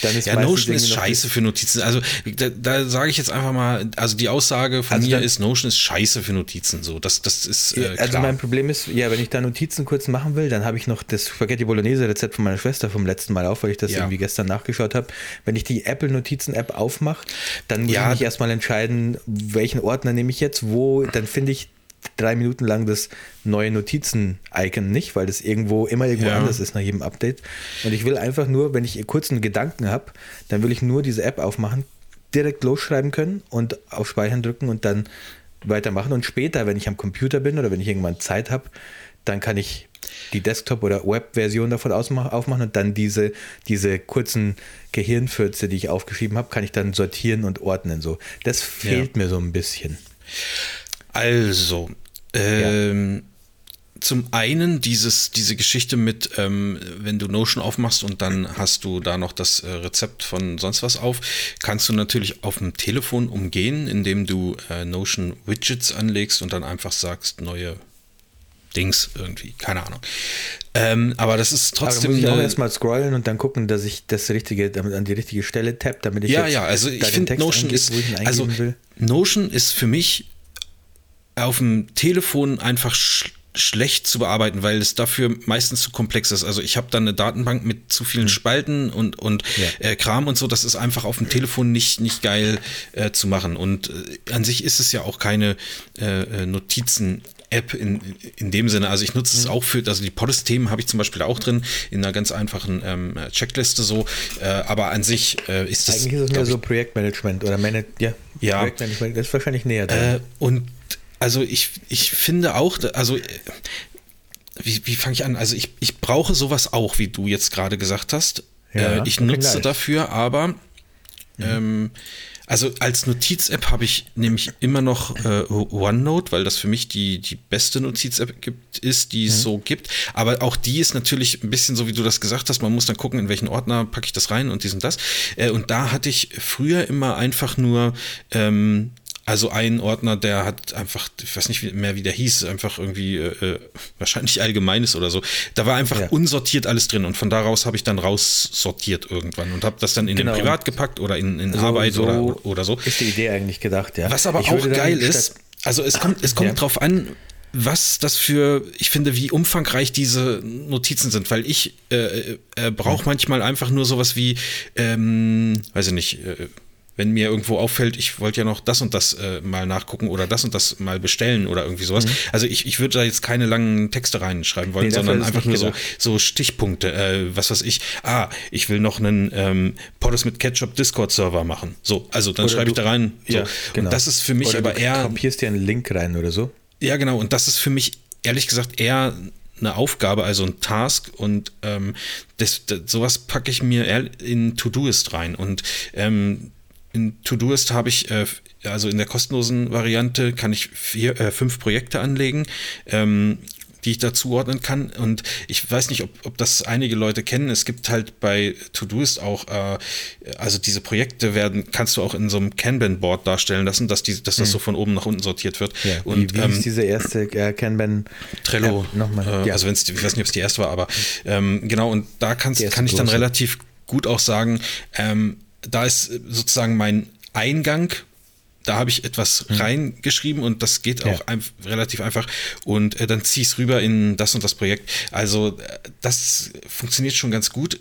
dann ist ja, Notion ist scheiße für Notizen. Also da, da sage ich jetzt einfach mal, also die Aussage von also mir ist, Notion ist scheiße für Notizen. So, das, das ist äh, Also mein Problem ist, ja, wenn ich da Notizen kurz machen will, dann habe ich noch das Spaghetti Bolognese Rezept von meiner Schwester vom letzten Mal auf, weil ich das ja. irgendwie gestern nachgeschaut habe. Wenn ich die Apple Notizen App aufmache, dann muss ja. ich mich erstmal entscheiden, welchen Ordner nehme ich jetzt, wo, dann finde ich drei Minuten lang das neue Notizen-Icon nicht, weil das irgendwo immer irgendwo ja. anders ist nach jedem Update. Und ich will einfach nur, wenn ich kurz einen Gedanken habe, dann will ich nur diese App aufmachen, direkt losschreiben können und auf Speichern drücken und dann weitermachen. Und später, wenn ich am Computer bin oder wenn ich irgendwann Zeit habe, dann kann ich die Desktop- oder Web-Version davon aufmachen und dann diese, diese kurzen Gehirnfürze, die ich aufgeschrieben habe, kann ich dann sortieren und ordnen. So. Das fehlt ja. mir so ein bisschen. Also, ähm, ja. zum einen dieses, diese Geschichte mit, ähm, wenn du Notion aufmachst und dann hast du da noch das äh, Rezept von sonst was auf, kannst du natürlich auf dem Telefon umgehen, indem du äh, Notion Widgets anlegst und dann einfach sagst, neue Dings irgendwie, keine Ahnung. Ähm, aber das ist trotzdem. Aber muss ich auch erstmal scrollen und dann gucken, dass ich das richtige, damit an die richtige Stelle tapp, damit ich ja, ja, also ich finde Notion eingebe, ist, also will. Notion ist für mich auf dem Telefon einfach sch schlecht zu bearbeiten, weil es dafür meistens zu komplex ist. Also ich habe da eine Datenbank mit zu vielen hm. Spalten und, und ja. äh, Kram und so. Das ist einfach auf dem Telefon nicht, nicht geil äh, zu machen. Und äh, an sich ist es ja auch keine äh, äh, Notizen App in, in dem Sinne. Also ich nutze es mhm. auch für, also die Podest-Themen habe ich zum Beispiel auch drin, in einer ganz einfachen ähm, Checkliste so. Äh, aber an sich äh, ist das. Eigentlich ist es mehr so Projektmanagement oder Manage, ja, ja. Projektmanagement, das ist wahrscheinlich näher dran. Äh, und also ich, ich finde auch, also äh, wie, wie fange ich an? Also ich, ich brauche sowas auch, wie du jetzt gerade gesagt hast. Ja, äh, ich nutze gleich. dafür aber mhm. ähm, also als Notiz-App habe ich nämlich immer noch äh, OneNote, weil das für mich die, die beste Notiz-App gibt, ist, die es mhm. so gibt. Aber auch die ist natürlich ein bisschen so, wie du das gesagt hast. Man muss dann gucken, in welchen Ordner packe ich das rein und dies und das. Äh, und da hatte ich früher immer einfach nur ähm, also ein Ordner, der hat einfach, ich weiß nicht mehr, wie der hieß, einfach irgendwie äh, äh, wahrscheinlich allgemeines oder so. Da war einfach ja. unsortiert alles drin und von daraus habe ich dann raussortiert irgendwann und habe das dann in genau. den Privat gepackt oder in, in so, Arbeit so oder, oder so. Ist die Idee eigentlich gedacht, ja. Was aber ich auch geil ist, also es kommt, es kommt ja. drauf an, was das für, ich finde, wie umfangreich diese Notizen sind, weil ich äh, äh, brauche manchmal einfach nur sowas wie, ähm, weiß ich nicht, äh, wenn mir irgendwo auffällt, ich wollte ja noch das und das äh, mal nachgucken oder das und das mal bestellen oder irgendwie sowas. Mhm. Also ich, ich würde da jetzt keine langen Texte reinschreiben wollen, nee, sondern einfach nur so, so Stichpunkte. Äh, was weiß ich, ah, ich will noch einen ähm, Poddes mit Ketchup Discord-Server machen. So, also dann schreibe ich da rein. So. Ja, genau. Und das ist für mich oder aber du eher. Du dir einen Link rein oder so. Ja, genau. Und das ist für mich ehrlich gesagt eher eine Aufgabe, also ein Task und ähm, das, das, sowas packe ich mir eher in To-Doist rein und ähm, in Todoist habe ich, äh, also in der kostenlosen Variante kann ich vier, äh, fünf Projekte anlegen. Ähm, die ich da zuordnen kann. Und ich weiß nicht, ob, ob das einige Leute kennen. Es gibt halt bei Todoist auch, äh, also diese Projekte werden, kannst du auch in so einem Kanban-Board darstellen lassen, dass, die, dass das hm. so von oben nach unten sortiert wird. Ja, und, wie, wie ähm, ist diese erste äh, Kanban? Trello. Äh, nochmal. Ja. Also wenn es, ich weiß nicht, ob es die erste war, aber ähm, genau, und da kannst, kann ich dann relativ gut auch sagen, ähm, da ist sozusagen mein Eingang da habe ich etwas hm. reingeschrieben und das geht auch ja. ein, relativ einfach und äh, dann ziehe ich es rüber in das und das Projekt. Also äh, das funktioniert schon ganz gut.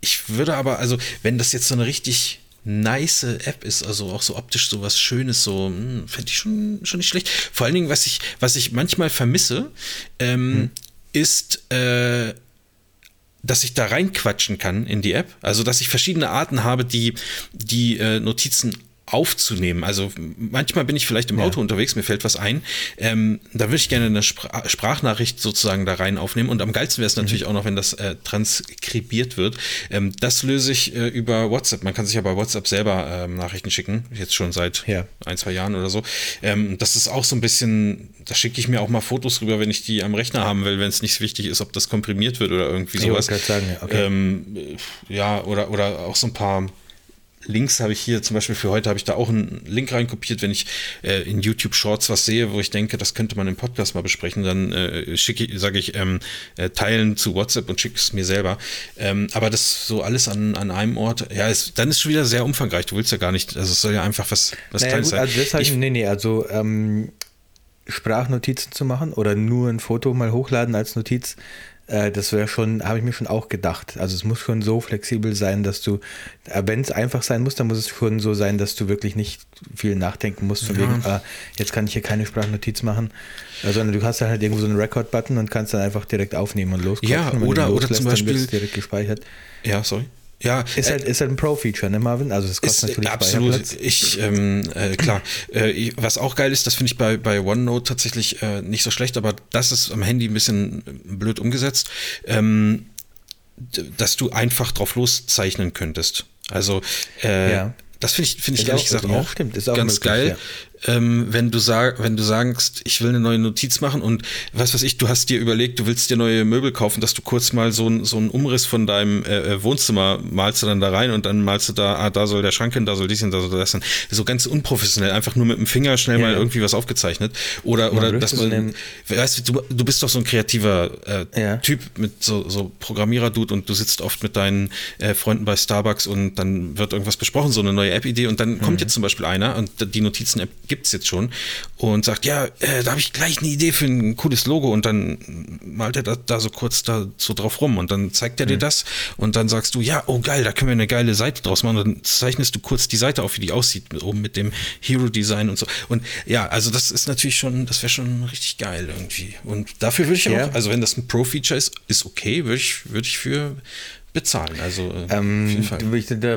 Ich würde aber, also wenn das jetzt so eine richtig nice App ist, also auch so optisch so was Schönes, so hm, fände ich schon, schon nicht schlecht. Vor allen Dingen, was ich, was ich manchmal vermisse, ähm, hm. ist äh, dass ich da reinquatschen kann in die App. Also, dass ich verschiedene Arten habe, die, die äh, Notizen aufzunehmen. Also manchmal bin ich vielleicht im Auto ja. unterwegs, mir fällt was ein. Ähm, da würde ich gerne eine Spra Sprachnachricht sozusagen da rein aufnehmen. Und am geilsten wäre es mhm. natürlich auch noch, wenn das äh, transkribiert wird. Ähm, das löse ich äh, über WhatsApp. Man kann sich ja bei WhatsApp selber ähm, Nachrichten schicken, jetzt schon seit ja. ein, zwei Jahren oder so. Ähm, das ist auch so ein bisschen, da schicke ich mir auch mal Fotos rüber, wenn ich die am Rechner haben will, wenn es nicht wichtig ist, ob das komprimiert wird oder irgendwie sowas. Ich sagen, ja, okay. Ähm, ja, oder, oder auch so ein paar Links habe ich hier zum Beispiel für heute habe ich da auch einen Link reinkopiert, wenn ich äh, in YouTube Shorts was sehe, wo ich denke, das könnte man im Podcast mal besprechen, dann äh, schicke sage ich ähm, äh, teilen zu WhatsApp und schicke es mir selber. Ähm, aber das so alles an, an einem Ort, ja, ist, dann ist schon wieder sehr umfangreich. Du willst ja gar nicht, also es soll ja einfach was, was naja, Kleines gut, sein. Also deshalb, ich, nee, nee, also ähm, Sprachnotizen zu machen oder nur ein Foto mal hochladen als Notiz äh, das wäre schon, habe ich mir schon auch gedacht. Also es muss schon so flexibel sein, dass du, äh, wenn es einfach sein muss, dann muss es schon so sein, dass du wirklich nicht viel nachdenken musst, von ja. wegen, äh, jetzt kann ich hier keine Sprachnotiz machen, äh, sondern du hast dann halt irgendwo so einen Record-Button und kannst dann einfach direkt aufnehmen und losklicken. Ja, oder, oder zum Beispiel direkt gespeichert. Ja, sorry. Ja, ist halt, äh, ist halt ein Pro-Feature, ne, Marvin? Also es kostet ist, natürlich absolut. Ich, ähm, äh, klar. Äh, was auch geil ist, das finde ich bei, bei OneNote tatsächlich äh, nicht so schlecht, aber das ist am Handy ein bisschen blöd umgesetzt, ähm, dass du einfach drauf loszeichnen könntest. Also äh, ja. Das finde ich, find ich ehrlich auch, gesagt auch, stimmt, auch ganz möglich, geil. Ähm, wenn du sag, wenn du sagst, ich will eine neue Notiz machen und was weiß ich, du hast dir überlegt, du willst dir neue Möbel kaufen, dass du kurz mal so, ein, so einen Umriss von deinem äh, äh, Wohnzimmer malst du dann da rein und dann malst du da, ah, da soll der Schrank hin, da soll dies hin, da soll das hin. So ganz unprofessionell, einfach nur mit dem Finger schnell ja. mal irgendwie was aufgezeichnet. Oder, oder dass man, weißt du, du bist doch so ein kreativer äh, ja. Typ mit so, so Programmierer-Dude und du sitzt oft mit deinen äh, Freunden bei Starbucks und dann wird irgendwas besprochen, so eine neue App-Idee und dann mhm. kommt jetzt zum Beispiel einer und die Notizen-App gibt es jetzt schon und sagt, ja, äh, da habe ich gleich eine Idee für ein cooles Logo und dann malt er da, da so kurz da so drauf rum und dann zeigt er mhm. dir das und dann sagst du, ja, oh geil, da können wir eine geile Seite draus machen und dann zeichnest du kurz die Seite auf, wie die aussieht, oben mit dem Hero-Design und so und ja, also das ist natürlich schon, das wäre schon richtig geil irgendwie und dafür würde ich ja. auch, also wenn das ein Pro-Feature ist, ist okay, würde ich, würde ich für bezahlen. Also äh, ähm,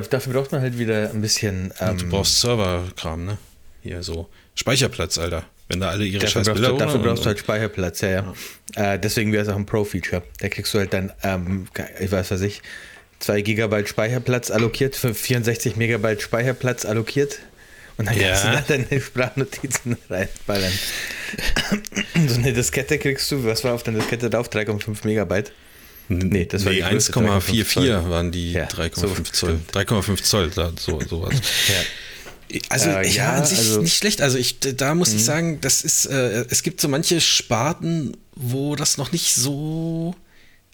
dafür braucht man halt wieder ein bisschen. Ähm, du brauchst Serverkram, ne? Hier so Speicherplatz, Alter. Wenn da alle ihre dafür scheiß Bilder du, Dafür brauchst du halt Speicherplatz, ja, ja. ja. Äh, deswegen wäre es auch ein Pro-Feature. Da kriegst du halt dann, ähm, ich weiß was ich, 2 Gigabyte Speicherplatz allokiert, für 64 Megabyte Speicherplatz allokiert. Und dann ja. kannst du da deine Sprachnotizen reinballern. so eine Diskette kriegst du, was war auf der Diskette drauf? 3,5 Megabyte. Nee, das war nee, 1,44 waren die ja, 3,5 so Zoll. 3,5 Zoll, so, sowas. ja. Also äh, ja, an sich also, nicht schlecht. Also ich, da muss ich mhm. sagen, das ist, äh, es gibt so manche Sparten, wo das noch nicht so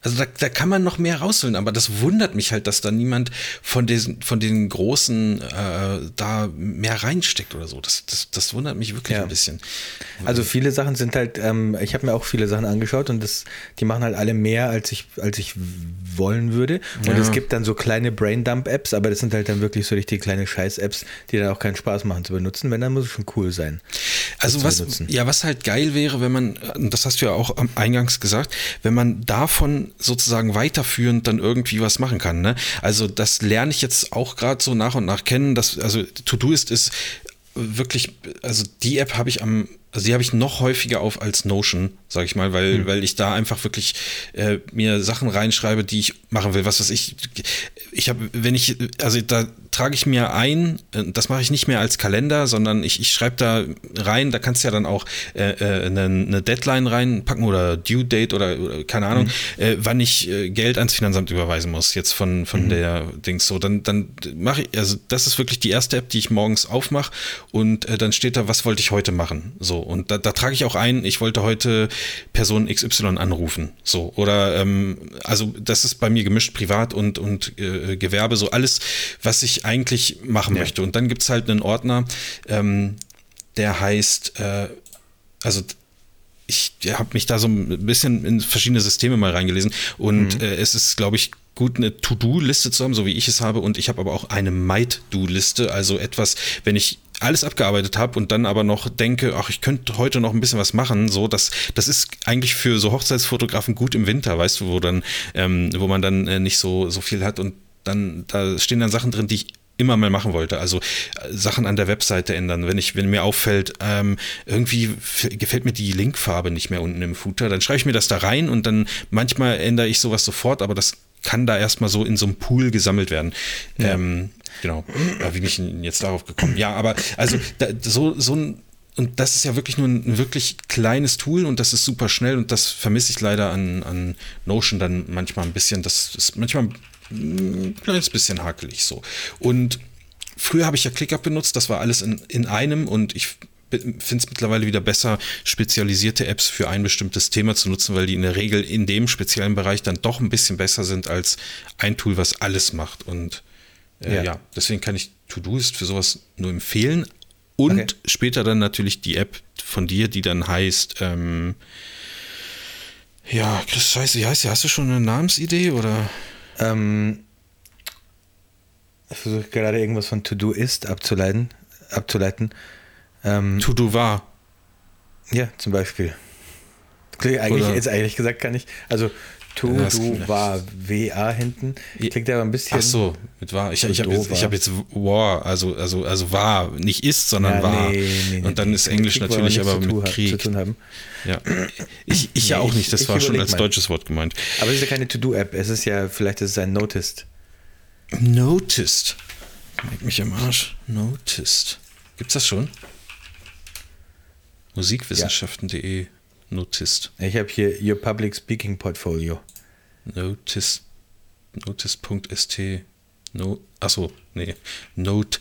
also da, da kann man noch mehr rausholen, aber das wundert mich halt, dass da niemand von diesen, von den Großen äh, da mehr reinsteckt oder so. Das, das, das wundert mich wirklich ja. ein bisschen. Also viele Sachen sind halt, ähm, ich habe mir auch viele Sachen angeschaut und das, die machen halt alle mehr, als ich, als ich wollen würde. Und ja. es gibt dann so kleine Braindump-Apps, aber das sind halt dann wirklich so richtig kleine Scheiß-Apps, die dann auch keinen Spaß machen zu benutzen. Wenn, dann muss es schon cool sein. Also was, ja, was halt geil wäre, wenn man, das hast du ja auch eingangs gesagt, wenn man davon sozusagen weiterführend dann irgendwie was machen kann. Ne? Also das lerne ich jetzt auch gerade so nach und nach kennen. Dass, also To-Do-Ist ist wirklich, also die App habe ich am also die habe ich noch häufiger auf als Notion, sage ich mal, weil, mhm. weil ich da einfach wirklich äh, mir Sachen reinschreibe, die ich machen will. Was weiß ich, ich habe, wenn ich, also da trage ich mir ein, äh, das mache ich nicht mehr als Kalender, sondern ich, ich schreibe da rein, da kannst du ja dann auch äh, äh, eine, eine, Deadline reinpacken oder Due Date oder, oder keine Ahnung, mhm. äh, wann ich äh, Geld ans Finanzamt überweisen muss, jetzt von, von mhm. der Dings so. Dann, dann mache ich, also das ist wirklich die erste App, die ich morgens aufmache und dann steht da, was wollte ich heute machen? So, und da, da trage ich auch ein, ich wollte heute Person XY anrufen. So, oder ähm, also das ist bei mir gemischt privat und, und Gewerbe, so alles, was ich eigentlich machen ja. möchte. Und dann gibt es halt einen Ordner, ähm, der heißt, äh, also ich habe mich da so ein bisschen in verschiedene Systeme mal reingelesen und mhm. äh, es ist, glaube ich, gut, eine To-Do-Liste zu haben, so wie ich es habe. Und ich habe aber auch eine Might-Do-Liste, also etwas, wenn ich alles abgearbeitet habe und dann aber noch denke, ach, ich könnte heute noch ein bisschen was machen, so, das, das ist eigentlich für so Hochzeitsfotografen gut im Winter, weißt du, wo dann, ähm, wo man dann äh, nicht so, so viel hat und dann, da stehen dann Sachen drin, die ich immer mal machen wollte. Also äh, Sachen an der Webseite ändern. Wenn ich, wenn mir auffällt, ähm, irgendwie gefällt mir die Linkfarbe nicht mehr unten im Footer, dann schreibe ich mir das da rein und dann manchmal ändere ich sowas sofort, aber das kann da erstmal so in so einem Pool gesammelt werden. Ja. Ähm, genau. Wie bin ich jetzt darauf gekommen? Ja, aber also da, so, so ein und das ist ja wirklich nur ein, wirklich kleines Tool und das ist super schnell und das vermisse ich leider an, an Notion dann manchmal ein bisschen. Das ist manchmal ein kleines bisschen hakelig so. Und früher habe ich ja ClickUp benutzt, das war alles in, in einem und ich finde es mittlerweile wieder besser, spezialisierte Apps für ein bestimmtes Thema zu nutzen, weil die in der Regel in dem speziellen Bereich dann doch ein bisschen besser sind als ein Tool, was alles macht. Und äh, ja. ja. deswegen kann ich To-Doist für sowas nur empfehlen. Und okay. später dann natürlich die App von dir, die dann heißt, ähm, ja, Chris, scheiße, wie heißt die? Hast du schon eine Namensidee oder? Ähm, ich versuche gerade irgendwas von To-Do ist abzuleiten. abzuleiten. Ähm, To-Do war. Ja, zum Beispiel. Eigentlich, jetzt eigentlich gesagt kann ich. Also To, Du, War, W-A hinten. Klingt aber ein bisschen. Ach so, mit War. Ich, ich habe jetzt, hab jetzt War, also, also, also war, nicht ist, sondern ja, war. Nee, nee, Und dann nee, ist Englisch Krieg natürlich aber mit Krieg. Zu tun haben. Ja. Ich, ich ja auch nicht, das ich, war schon als mein. deutsches Wort gemeint. Aber es ist ja keine To-Do-App, es ist ja, vielleicht ist es ein Noticed. Noticed. Leg mich am Arsch. Noticed. Gibt's das schon? Musikwissenschaften.de Notist. Ich habe hier Your Public Speaking Portfolio. Notice. Notice.st. No, achso, nee. Note.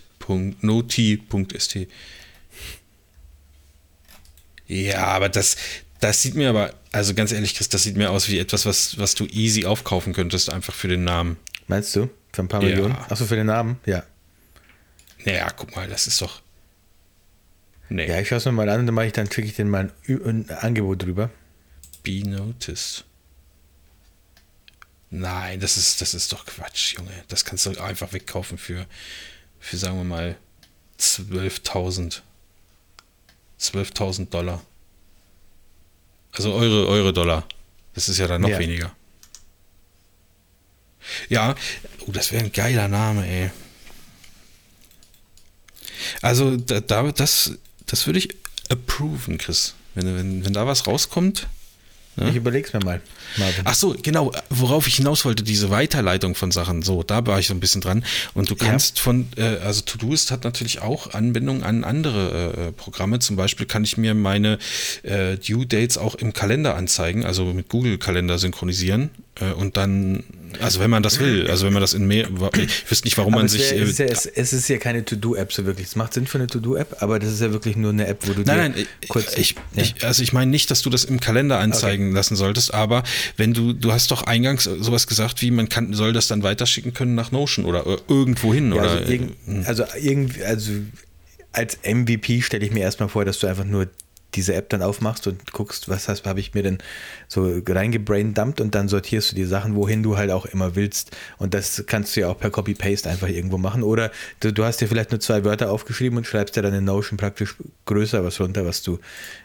Noti.st. Ja, aber das, das sieht mir aber, also ganz ehrlich, Chris, das sieht mir aus wie etwas, was, was du easy aufkaufen könntest, einfach für den Namen. Meinst du? Für ein paar Ja. Millionen? Achso, für den Namen? Ja. Naja, guck mal, das ist doch. Nee, Ja, ich schaue es mir mal an und dann mache ich, dann kriege ich den mal ein Angebot drüber. be noticed. Nein, das ist, das ist doch Quatsch, Junge. Das kannst du einfach wegkaufen für, für sagen wir mal, 12.000. 12.000 Dollar. Also eure, eure Dollar. Das ist ja dann noch Ja. weniger. Ja, oh, das wäre ein geiler Name, ey. Also, da, da, das, das würde ich approven, Chris. Wenn, wenn, wenn da was rauskommt. Ja. Ich überlege es mir mal. Marvin. Ach so, genau, worauf ich hinaus wollte, diese Weiterleitung von Sachen, so, da war ich so ein bisschen dran. Und du kannst von, äh, also Todoist hat natürlich auch Anbindung an andere äh, Programme. Zum Beispiel kann ich mir meine äh, Due Dates auch im Kalender anzeigen, also mit Google Kalender synchronisieren. Äh, und dann, also wenn man das will, also wenn man das in mehr, ich wüsste nicht, warum Aber man sich. äh, es, ist ja, es, es ist ja keine To-Do-App so wirklich. Es macht Sinn für eine To-Do-App, aber das ist ja wirklich nur eine App, wo du Nein, dir nein, kurz. ich, ja. ich, also ich meine nicht, dass du das im Kalender anzeigen lassen solltest, aber wenn du, du hast doch eingangs sowas gesagt, wie man kann, soll das dann weiterschicken können nach Notion oder äh, irgendwo hin Ja, oder. also, irgend, also irgendwie, also als MVP stelle ich mir erstmal vor, dass du einfach nur diese App dann aufmachst und guckst, was habe ich mir denn so reingebraindumpt und dann sortierst du die Sachen, wohin du halt auch immer willst. Und das kannst du ja auch per Copy-Paste einfach irgendwo machen. Oder du, du hast dir vielleicht nur zwei Wörter aufgeschrieben und schreibst dir dann in Notion praktisch größer was runter, was du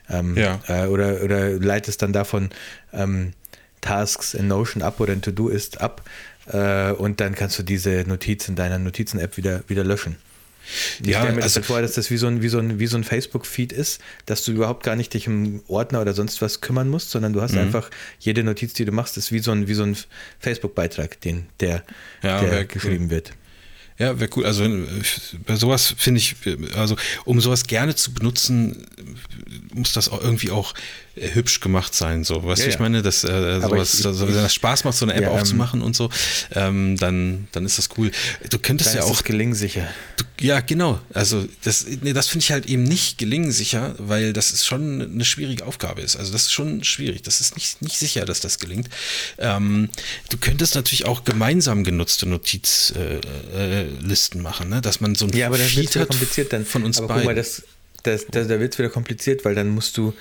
ähm, Ja. äh, oder, oder leitest dann davon ähm, Tasks in Notion ab oder in To-Do ist ab äh, und dann kannst du diese Notiz in deiner Notizen-App wieder, wieder löschen. Ich Ja, stelle mir das also- halt vor, dass das wie so ein, wie so ein, wie so ein Facebook-Feed ist, dass du überhaupt gar nicht dich um Ordner oder sonst was kümmern musst, sondern du hast Mhm. einfach, jede Notiz, die du machst, ist wie so ein, wie so ein Facebook-Beitrag, den, der, Ja, der wär cool. geschrieben wird. Ja, wäre cool. Also bei sowas finde ich, also um sowas gerne zu benutzen, muss das auch irgendwie auch hübsch gemacht sein. So, weißt Ja, du, ich meine, dass äh, sowas, ich- also, wenn das Spaß macht, so eine App Ja, ähm, aufzumachen und so, ähm, dann, dann ist das cool. Du könntest ja auch gelingsicher. Du, ja, genau. Also das, nee, das finde ich halt eben nicht gelingensicher, weil das ist schon eine schwierige Aufgabe ist. Also das ist schon schwierig. Das ist nicht, nicht sicher, dass das gelingt. Ähm, du könntest natürlich auch gemeinsam genutzte Notizlisten äh, äh, machen, ne? dass man so ein Ja, aber das wird kompliziert dann. von uns aber beiden. guck mal, das, das, das, da wird es wieder kompliziert, weil dann musst du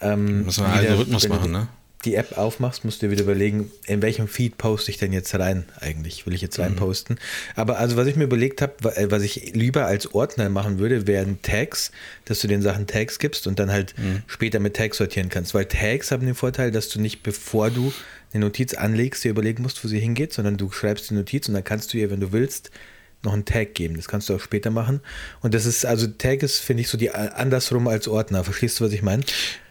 ähm, Muss man einen wieder- Algorithmus wenn du machen, ne? Die App aufmachst, musst du dir wieder überlegen, in welchem Feed poste ich denn jetzt rein eigentlich? Will ich Mhm. jetzt rein posten? Aber also was ich mir überlegt habe, äh, was ich lieber als Ordner machen würde, wären Tags, dass du den Sachen Tags gibst und dann halt Mhm. später mit Tags sortieren kannst. Weil Tags haben den Vorteil, dass du nicht bevor du eine Notiz anlegst, dir überlegen musst, wo sie hingeht, sondern du schreibst die Notiz und dann kannst du ihr, wenn du willst, noch einen Tag geben. Das kannst du auch später machen. Und das ist, also Tag ist, finde ich, so die andersrum als Ordner. Verstehst du, was ich meine?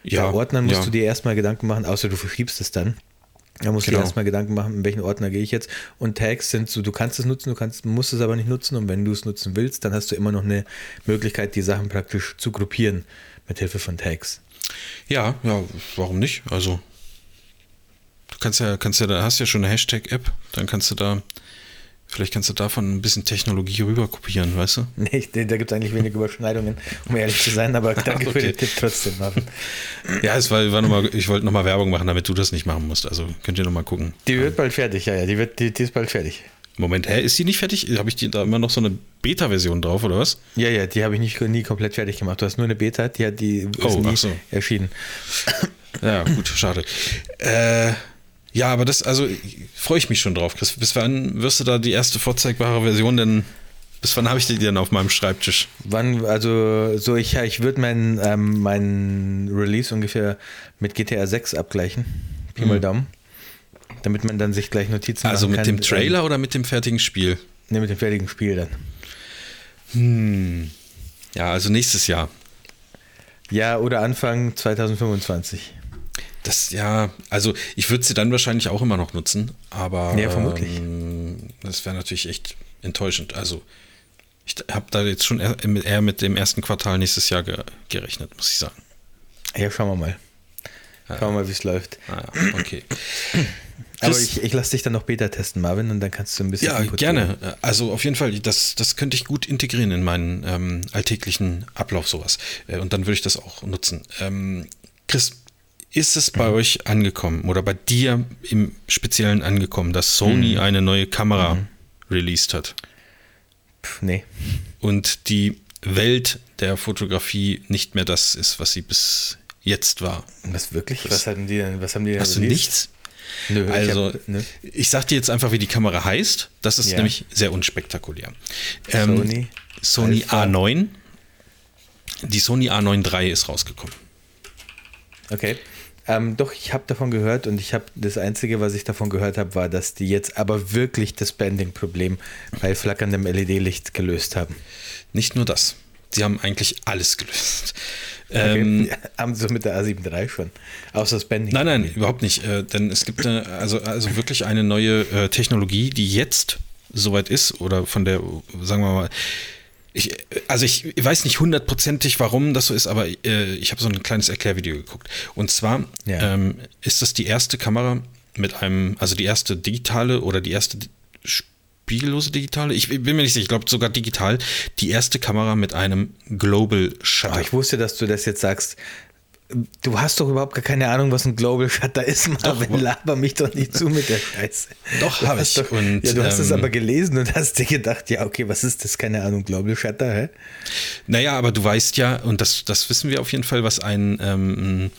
Ja, Bei Ordnern musst ja. du dir erstmal Gedanken machen, außer du verschiebst es dann. Da musst du Genau. dir erstmal Gedanken machen, in welchen Ordner gehe ich jetzt. Und Tags sind so, du kannst es nutzen, du kannst, musst es aber nicht nutzen. Und wenn du es nutzen willst, dann hast du immer noch eine Möglichkeit, die Sachen praktisch zu gruppieren mit Hilfe von Tags. Ja, ja, warum nicht? Also du kannst ja, kannst ja, da hast ja schon eine Hashtag-App, dann kannst du da, vielleicht kannst du davon ein bisschen Technologie rüber kopieren, weißt du? Nee, da gibt es eigentlich wenig Überschneidungen, um ehrlich zu sein, aber danke für Okay. den Tipp trotzdem, Marvin. Ja, es war, war noch mal, ich wollte nochmal Werbung machen, damit du das nicht machen musst. Also könnt ihr nochmal gucken. Die wird bald fertig, ja, ja, die, wird, die, die ist bald fertig. Moment, hä, ist die nicht fertig? Habe ich die, da immer noch so eine Beta-Version drauf, oder was? Ja, ja, die habe ich nicht, nie komplett fertig gemacht. Du hast nur eine Beta, die hat die ist Oh, nie ach so. erschienen. Ja, gut, schade. Äh, ja, aber das, also freue ich mich schon drauf, Chris. Bis wann wirst du da die erste vorzeigbare Version denn, bis wann habe ich die denn auf meinem Schreibtisch? Wann, also so ich, ich würde meinen ähm, mein Release ungefähr mit GTA 6 abgleichen. Pi mal Daumen. Damit man dann sich gleich Notizen Mhm. Also machen mit kann. dem Trailer oder mit dem fertigen Spiel? Ähm, ne, mit dem fertigen Spiel dann. Ja, also nächstes Jahr. Ja, oder Anfang 2025. Das, ja, also ich würde sie dann wahrscheinlich auch immer noch nutzen, aber Ja, vermutlich. Ähm, das wäre natürlich echt enttäuschend. Also ich habe da jetzt schon eher mit dem ersten Quartal nächstes Jahr ge gerechnet, muss ich sagen. Ja, schauen wir mal. Schauen wir mal, wie es läuft. Ah, ja, okay. Aber ich, ich lasse dich dann noch Beta testen, Marvin, und dann kannst du ein bisschen. Ja, gerne. geben. Also auf jeden Fall, das, das könnte ich gut integrieren in meinen ähm, alltäglichen Ablauf, sowas. Äh, und dann würde ich das auch nutzen. Ähm, Chris, ist es bei euch angekommen oder bei dir im Speziellen angekommen, dass Sony eine neue Kamera released hat Pff, nee. und die Welt der Fotografie nicht mehr das ist, was sie bis jetzt war? Was wirklich? Was hatten die denn? Was haben die denn Hast du released? nichts? Nö, ich Also, hab- ne? ich sag dir jetzt einfach, wie die Kamera heißt. Das ist Ja. nämlich sehr unspektakulär. Sony Ähm, Sony Alpha. A9. Die Sony A9 III ist rausgekommen. Okay. Ähm, doch, ich habe davon gehört und ich habe das Einzige, was ich davon gehört habe, war, dass die jetzt aber wirklich das Banding-Problem bei flackerndem LED-Licht gelöst haben. Nicht nur das. Sie haben eigentlich alles gelöst. Okay. Ähm, haben sie mit der A7 III schon. Außer das Banding. Nein, nein, überhaupt nicht. Äh, denn es gibt eine, also, also wirklich eine neue äh, Technologie, die jetzt soweit ist oder von der, sagen wir mal, ich, also ich weiß nicht hundertprozentig, warum das so ist, aber äh, ich habe so ein kleines Erklärvideo geguckt. Und zwar Ja. ähm, ist das die erste Kamera mit einem, also die erste digitale oder die erste spiegellose digitale, ich bin mir nicht sicher, ich glaube sogar digital, die erste Kamera mit einem Global Shutter. Aber ich wusste, dass du das jetzt sagst. Du hast doch überhaupt gar keine Ahnung, was ein Global Shutter ist, Marvin. Doch. Laber mich doch nicht zu mit der Scheiße. Doch, Du hab hast ich. Doch, Und, ja, du hast es ähm, aber gelesen und hast dir gedacht, ja, okay, was ist das? Keine Ahnung, Global Shutter, hä? Naja, aber du weißt ja, und das, das wissen wir auf jeden Fall, was ein ähm,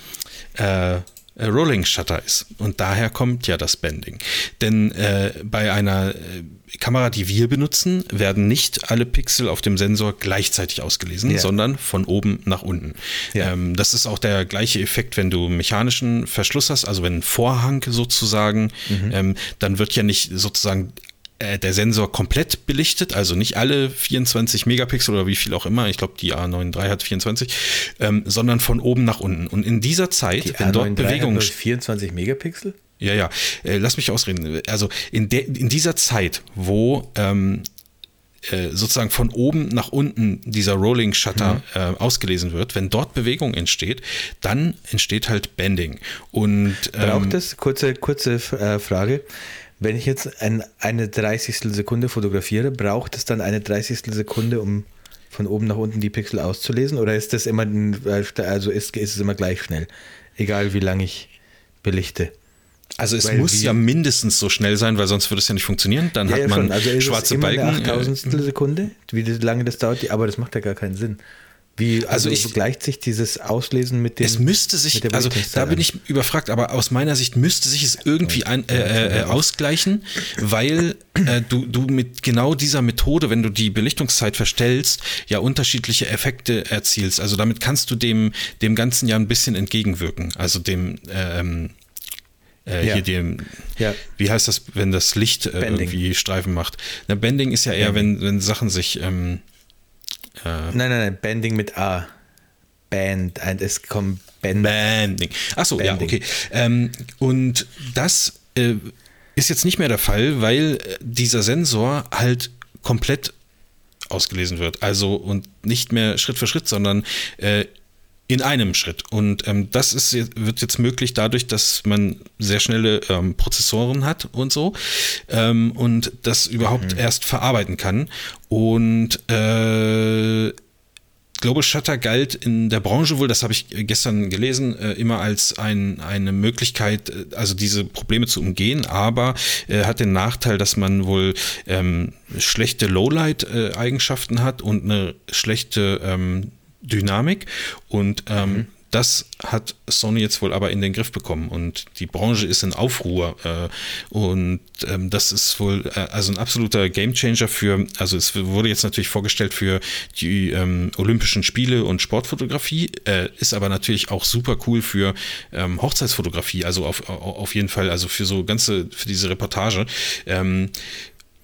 äh, äh, Rolling Shutter ist. Und daher kommt ja das Bending. Denn äh, bei einer äh, Kamera, die wir benutzen, werden nicht alle Pixel auf dem Sensor gleichzeitig ausgelesen, Ja. sondern von oben nach unten. Ja. Ähm, das ist auch der gleiche Effekt, wenn du mechanischen Verschluss hast, also wenn ein Vorhang sozusagen, ähm, dann wird ja nicht sozusagen äh, der Sensor komplett belichtet, also nicht alle 24 Megapixel oder wie viel auch immer, ich glaube die A9 III hat 24, ähm, sondern von oben nach unten. Und in dieser Zeit, Die wenn dort A9 III hat Bewegung nur 24 Megapixel? Ja, ja. Äh, lass mich ausreden. Also in, der, in dieser Zeit, wo ähm, äh, sozusagen von oben nach unten dieser Rolling Shutter äh, ausgelesen wird, wenn dort Bewegung entsteht, dann entsteht halt Bending. Und Braucht ähm, es, kurze, kurze äh, Frage, wenn ich jetzt ein, eine 30. Sekunde fotografiere, braucht es dann eine 30. Sekunde, um von oben nach unten die Pixel auszulesen? Oder ist das immer, äh, also ist, ist es immer gleich schnell? Egal wie lange ich belichte. Also es weil muss ja mindestens so schnell sein, weil sonst würde es ja nicht funktionieren. Dann hat man Also schwarze immer Balken. eine äh, 8000 Sekunde, wie lange das dauert, aber das macht ja gar keinen Sinn. Wie, also, Also ich- gleicht sich dieses Auslesen mit dem. Es müsste sich, also da bin ich überfragt, aber aus meiner Sicht müsste sich es irgendwie ein, äh, äh, ausgleichen, weil äh, du, du mit genau dieser Methode, wenn du die Belichtungszeit verstellst, ja unterschiedliche Effekte erzielst. Also damit kannst du dem, dem Ganzen ja ein bisschen entgegenwirken. Also dem, ähm, äh, Ja. hier dem, Ja. wie heißt das, wenn das Licht äh, Bending. irgendwie Streifen macht? Na, Bending ist ja eher, wenn, wenn Sachen sich, ähm, Nein, nein, nein, Banding mit A. Band, es kommt Band. Banding. Achso, ja, okay. Ähm, und das äh, ist jetzt nicht mehr der Fall, weil äh, dieser Sensor halt komplett ausgelesen wird. Also und nicht mehr Schritt für Schritt, sondern äh, in einem Schritt. Und ähm, das ist, wird jetzt möglich dadurch, dass man sehr schnelle ähm, Prozessoren hat und so ähm, und das überhaupt erst verarbeiten kann. Und äh, Global Shutter galt in der Branche wohl, das habe ich gestern gelesen, äh, immer als ein, eine Möglichkeit, äh, also diese Probleme zu umgehen, aber äh, hat den Nachteil, dass man wohl ähm, schlechte Lowlight-Eigenschaften hat und eine schlechte ähm, Dynamik. Und ähm, das hat Sony jetzt wohl aber in den Griff bekommen. Und die Branche ist in Aufruhr äh, und ähm, das ist wohl äh, also ein absoluter Gamechanger für, also es wurde jetzt natürlich vorgestellt für die ähm, Olympischen Spiele und Sportfotografie, äh, ist aber natürlich auch super cool für ähm, Hochzeitsfotografie, also auf, au- auf jeden Fall, also für so ganze, für diese Reportage.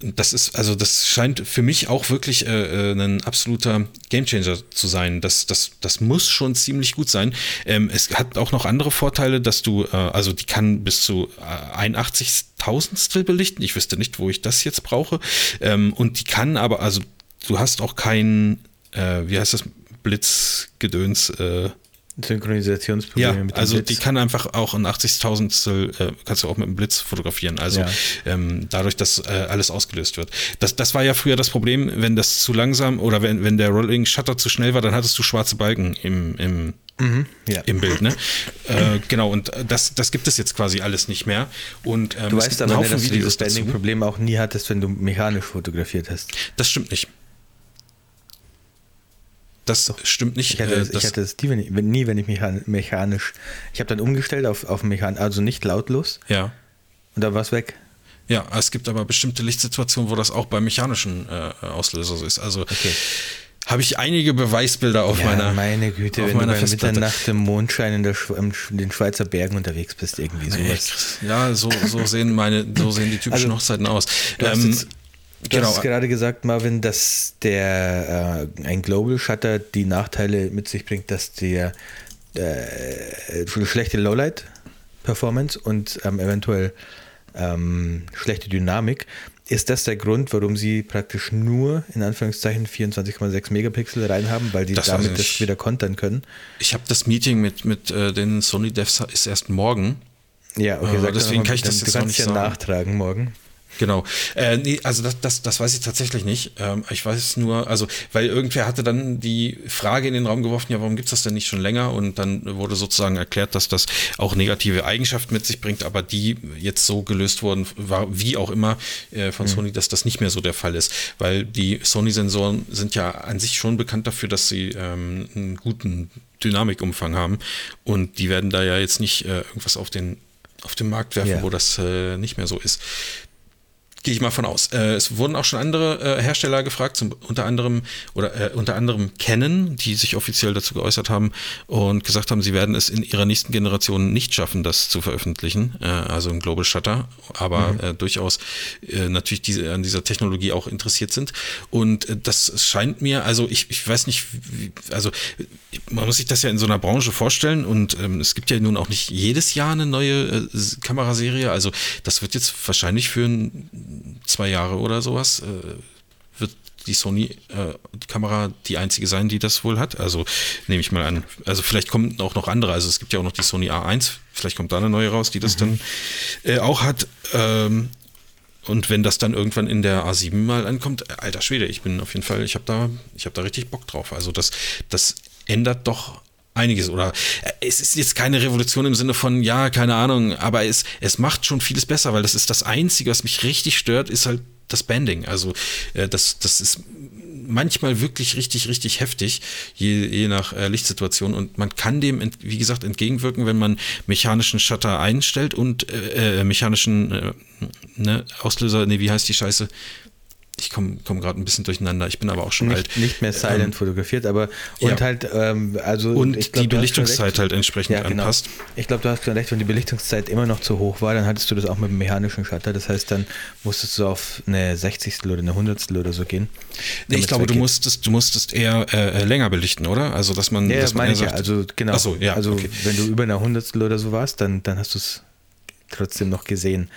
Das ist, also das scheint für mich auch wirklich äh, äh, ein absoluter Gamechanger zu sein. Das, das, das muss schon ziemlich gut sein. Ähm, es hat auch noch andere Vorteile, dass du, äh, also die kann bis zu äh, 81.000 belichten. Ich wüsste nicht, wo ich das jetzt brauche. Ähm, und die kann aber, also du hast auch kein, äh, wie heißt das, Blitzgedöns, äh, Synchronisationsprobleme ja, mit dem also Blitz. die kann einfach auch ein 80.000 äh, kannst du auch mit dem Blitz fotografieren. Also Ja. ähm, dadurch, dass äh, alles ausgelöst wird. Das, das war ja früher das Problem, wenn das zu langsam oder wenn, wenn der Rolling Shutter zu schnell war, dann hattest du schwarze Balken im, im, ja. im Bild. Ne? äh, genau, und das, das gibt es jetzt quasi alles nicht mehr. Und, ähm, Du weißt aber, Haufen dass du dieses Videos. Bending-Problem auch nie hattest, wenn du mechanisch fotografiert hast. Das stimmt nicht. Das stimmt nicht. Ich hatte, äh, das, ich hatte das nie, wenn ich, nie, wenn ich mechan- mechanisch. Ich habe dann umgestellt auf, auf mechanisch, also nicht lautlos ja. und dann war es weg. Ja, es gibt aber bestimmte Lichtsituationen, wo das auch beim mechanischen äh, Auslöser so ist. Also Okay. habe ich einige Beweisbilder auf ja, meiner. meine Güte, auf wenn du bei Festplatte. Mitternacht im Mondschein in, der, in den Schweizer Bergen unterwegs bist, irgendwie sowas. Ja, so, so sehen meine, so sehen die typischen Also, Hochzeiten aus. Du hast, Ähm, jetzt, du genau. hast gerade gesagt, Marvin, dass der äh, ein Global Shutter die Nachteile mit sich bringt, dass der äh, schlechte Lowlight Performance und ähm, eventuell ähm, schlechte Dynamik. Ist das der Grund, warum sie praktisch nur in Anführungszeichen 24,6 Megapixel reinhaben, weil die Das damit das nicht. wieder kontern können? ich habe das Meeting mit, mit äh, den Sony Devs ist erst morgen. Ja, okay, Äh, deswegen kann ich das jetzt noch nicht ja sagen. nachtragen morgen. Genau. Äh, nee, also das, das, das weiß ich tatsächlich nicht. Ähm, ich weiß nur, also, weil irgendwer hatte dann die Frage in den Raum geworfen, ja, warum gibt's das denn nicht schon länger? Und dann wurde sozusagen erklärt, dass das auch negative Eigenschaften mit sich bringt, aber die jetzt so gelöst wurden, war wie auch immer äh, von Sony, dass das nicht mehr so der Fall ist. Weil die Sony-Sensoren sind ja an sich schon bekannt dafür, dass sie ähm, einen guten Dynamikumfang haben. Und die werden da ja jetzt nicht äh, irgendwas auf den auf den Markt werfen, Ja. wo das äh, nicht mehr so ist. Gehe ich mal von aus. Äh, es wurden auch schon andere äh, Hersteller gefragt, zum, unter anderem oder äh, unter anderem Canon, die sich offiziell dazu geäußert haben und gesagt haben, sie werden es in ihrer nächsten Generation nicht schaffen, das zu veröffentlichen, äh, also ein Global Shutter, aber äh, durchaus äh, natürlich diese, an dieser Technologie auch interessiert sind. Und das scheint mir, also ich, ich weiß nicht, wie, also man muss sich das ja in so einer Branche vorstellen und ähm, es gibt ja nun auch nicht jedes Jahr eine neue Kameraserie, also das wird jetzt wahrscheinlich für ein, zwei Jahre oder sowas, äh, wird die Sony-Kamera die einzige sein, die das wohl hat. Also nehme ich mal an. Also vielleicht kommen auch noch andere. Also es gibt ja auch noch die Sony A1. Vielleicht kommt da eine neue raus, die das dann äh, auch hat. Ähm, und wenn das dann irgendwann in der A7 mal ankommt, äh, alter Schwede, ich bin auf jeden Fall, ich habe da, ich habe da richtig Bock drauf. Also das, das ändert doch einiges. Oder äh, es ist jetzt keine Revolution im Sinne von, ja, keine Ahnung, aber es, es macht schon vieles besser, weil das ist das Einzige, was mich richtig stört, ist halt das Banding. Also äh, das, das ist manchmal wirklich richtig, richtig heftig, je, je nach äh, Lichtsituation. Und man kann dem, wie gesagt, entgegenwirken, wenn man mechanischen Shutter einstellt und äh, äh, mechanischen äh, ne, Auslöser, nee, wie heißt die Scheiße? Ich komme komm gerade ein bisschen durcheinander. Ich bin aber auch schon alt. Nicht, nicht mehr silent Ähm, fotografiert, aber und ja. halt, ähm, also und glaub, die Belichtungszeit halt entsprechend ja, genau. anpasst. Ich glaube, du hast schon recht, wenn die Belichtungszeit immer noch zu hoch war, dann hattest du das auch mit dem mechanischen Shutter. Das heißt, dann musstest du auf eine 60. oder eine 100. oder so gehen. Nee, ich glaube, du musstest, du musstest eher äh, länger belichten, oder? Also, dass man. Ja, dass das man meine ich ja. sagt- Also genau. Ach so, ja, also okay. wenn du über einer Hundertstel oder so warst, dann, dann hast du es trotzdem noch gesehen.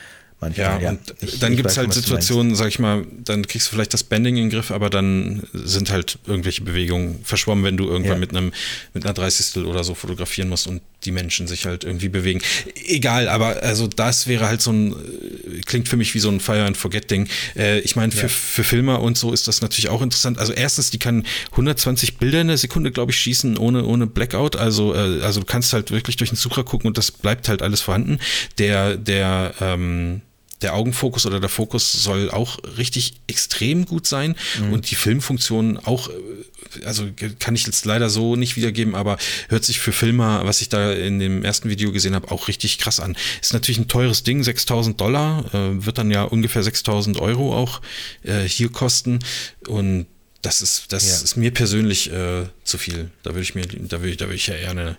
Ja, Manchmal, und Ich- dann gibt es halt. Situationen, sag ich mal, dann kriegst du vielleicht das Bending in den Griff, aber dann sind halt irgendwelche Bewegungen verschwommen, wenn du irgendwann Ja. mit einem mit einer 30. oder so fotografieren musst und die Menschen sich halt irgendwie bewegen. Egal, aber also das wäre halt so ein, äh, klingt für mich wie so ein Fire and Forget Ding. Äh, ich meine, für, Ja. für Filmer und so ist das natürlich auch interessant. Also erstens, die kann 120 Bilder in der Sekunde, glaube ich, schießen ohne, ohne Blackout. Also, äh, also du kannst halt wirklich durch den Sucher gucken und das bleibt halt alles vorhanden. Der, der, ähm, der Augenfokus oder der Fokus soll auch richtig extrem gut sein und die Filmfunktion auch, äh, also kann ich jetzt leider so nicht wiedergeben, aber hört sich für Filmer, was ich da in dem ersten Video gesehen habe, auch richtig krass an. Ist natürlich ein teures Ding, 6000 Dollar, äh, wird dann ja ungefähr 6000 Euro auch äh, hier kosten und das ist, das Ja. ist mir persönlich äh, zu viel. Da würde ich mir, da würde ich, da würde ich ja eher eine,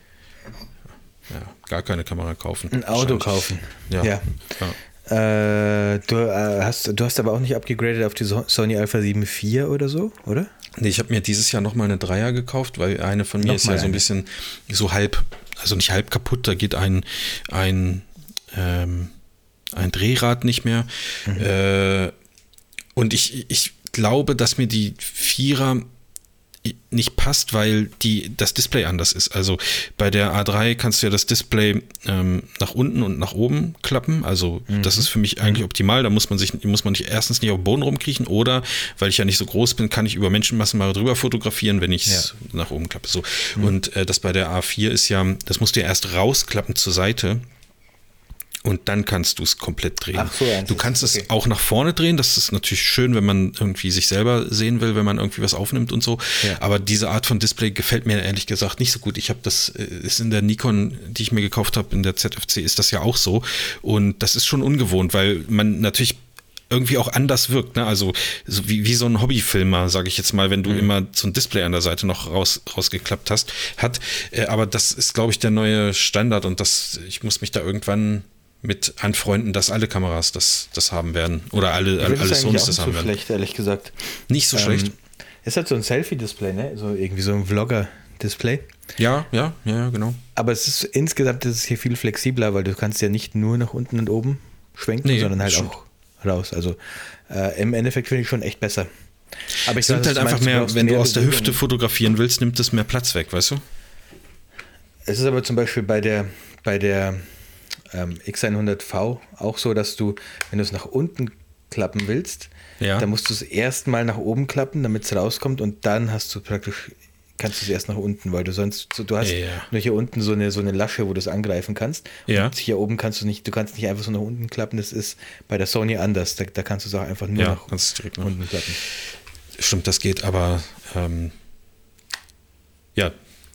ja, gar keine Kamera kaufen. Ein Auto kaufen. Ja. ja. ja. Äh, du, äh, hast, du hast aber auch nicht abgegradet auf die So- Sony Alpha 7 IV oder so, oder? Nee, ich habe mir dieses Jahr nochmal eine Dreier gekauft, weil eine von mir Noch ist ja so ein bisschen so halb, also nicht halb kaputt, da geht ein, ein, ähm, ein Drehrad nicht mehr. Äh, und ich, ich glaube, dass mir die Vierer nicht passt, weil die, das Display anders ist. Also bei der A3 kannst du ja das Display ähm, nach unten und nach oben klappen. Also mhm. das ist für mich eigentlich optimal. Da muss man sich, muss man nicht erstens nicht auf den Boden rumkriechen oder, weil ich ja nicht so groß bin, kann ich über Menschenmassen mal drüber fotografieren, wenn ich es ja. nach oben klappe. So. Mhm. Und äh, das bei der A4 ist ja, das musst du ja erst rausklappen zur Seite und dann kannst du es komplett drehen. Ach so, du kannst okay. es auch nach vorne drehen. Das ist natürlich schön, wenn man irgendwie sich selber sehen will, wenn man irgendwie was aufnimmt und so. Ja. Aber diese Art von Display gefällt mir ehrlich gesagt nicht so gut. Ich habe das, äh, ist in der Nikon, die ich mir gekauft habe, in der ZFC, ist das ja auch so. Und das ist schon ungewohnt, weil man natürlich irgendwie auch anders wirkt. Ne? Also so wie, wie so ein Hobbyfilmer, sage ich jetzt mal, wenn du mhm. immer so ein Display an der Seite noch raus, rausgeklappt hast, hat. Äh, aber das ist, glaube ich, der neue Standard und das, ich muss mich da irgendwann mit anfreunden, dass alle Kameras das, das haben werden. Oder alle, alle, Sonys das haben so werden. schlecht, ehrlich gesagt. Nicht so ähm, schlecht. Ist halt so ein Selfie-Display, ne? So irgendwie so ein Vlogger-Display. Ja, ja, ja, genau. Aber es ist insgesamt ist es hier viel flexibler, weil du kannst ja nicht nur nach unten und oben schwenken, nee, sondern halt auch raus. Also äh, im Endeffekt finde ich schon echt besser. Aber ich es nimmt halt einfach mehr, wenn mehr du aus der Hüfte fotografieren willst, nimmt es mehr Platz weg, weißt du? Es ist aber zum Beispiel bei der, bei der ähm, X100V auch so, dass du, wenn du es nach unten klappen willst, ja. dann musst du es erstmal nach oben klappen, damit es rauskommt und dann hast du praktisch kannst du es erst nach unten, weil du sonst, du hast ja. nur hier unten so eine, so eine Lasche, wo du es angreifen kannst. Ja. Und hier oben kannst du nicht, du kannst nicht einfach so nach unten klappen, das ist bei der Sony anders. Da, da kannst du es auch einfach nur ja, nach unten klappen. Stimmt, das geht, aber ähm, ja,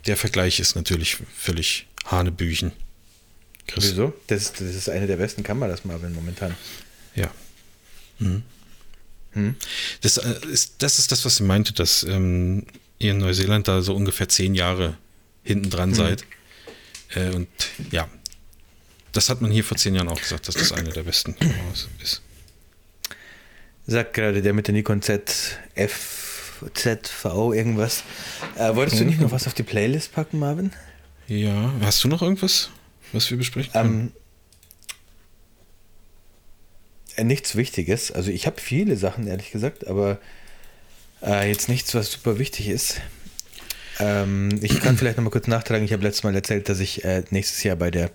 der Vergleich ist natürlich völlig Hanebüchen. Chris. Wieso? Das, das ist eine der besten Kameras, Marvin, momentan. Ja. Mhm. Hm? Das, äh, ist, das ist das, was sie meinte, dass ähm, ihr in Neuseeland da so ungefähr zehn Jahre hinten dran hm. seid. Äh, und ja, das hat man hier vor zehn Jahren auch gesagt, dass das eine der besten Kameras ist. Sagt gerade der mit der Nikon ZF, ZV irgendwas. Äh, wolltest du nicht noch was auf die Playlist packen, Marvin? Ja, hast du noch irgendwas? Was wir besprechen können? Ähm, nichts Wichtiges. Also ich habe viele Sachen, ehrlich gesagt, aber äh, jetzt nichts, was super wichtig ist. Ähm, ich kann vielleicht nochmal kurz nachtragen. Ich habe letztes Mal erzählt, dass ich äh, nächstes Jahr bei der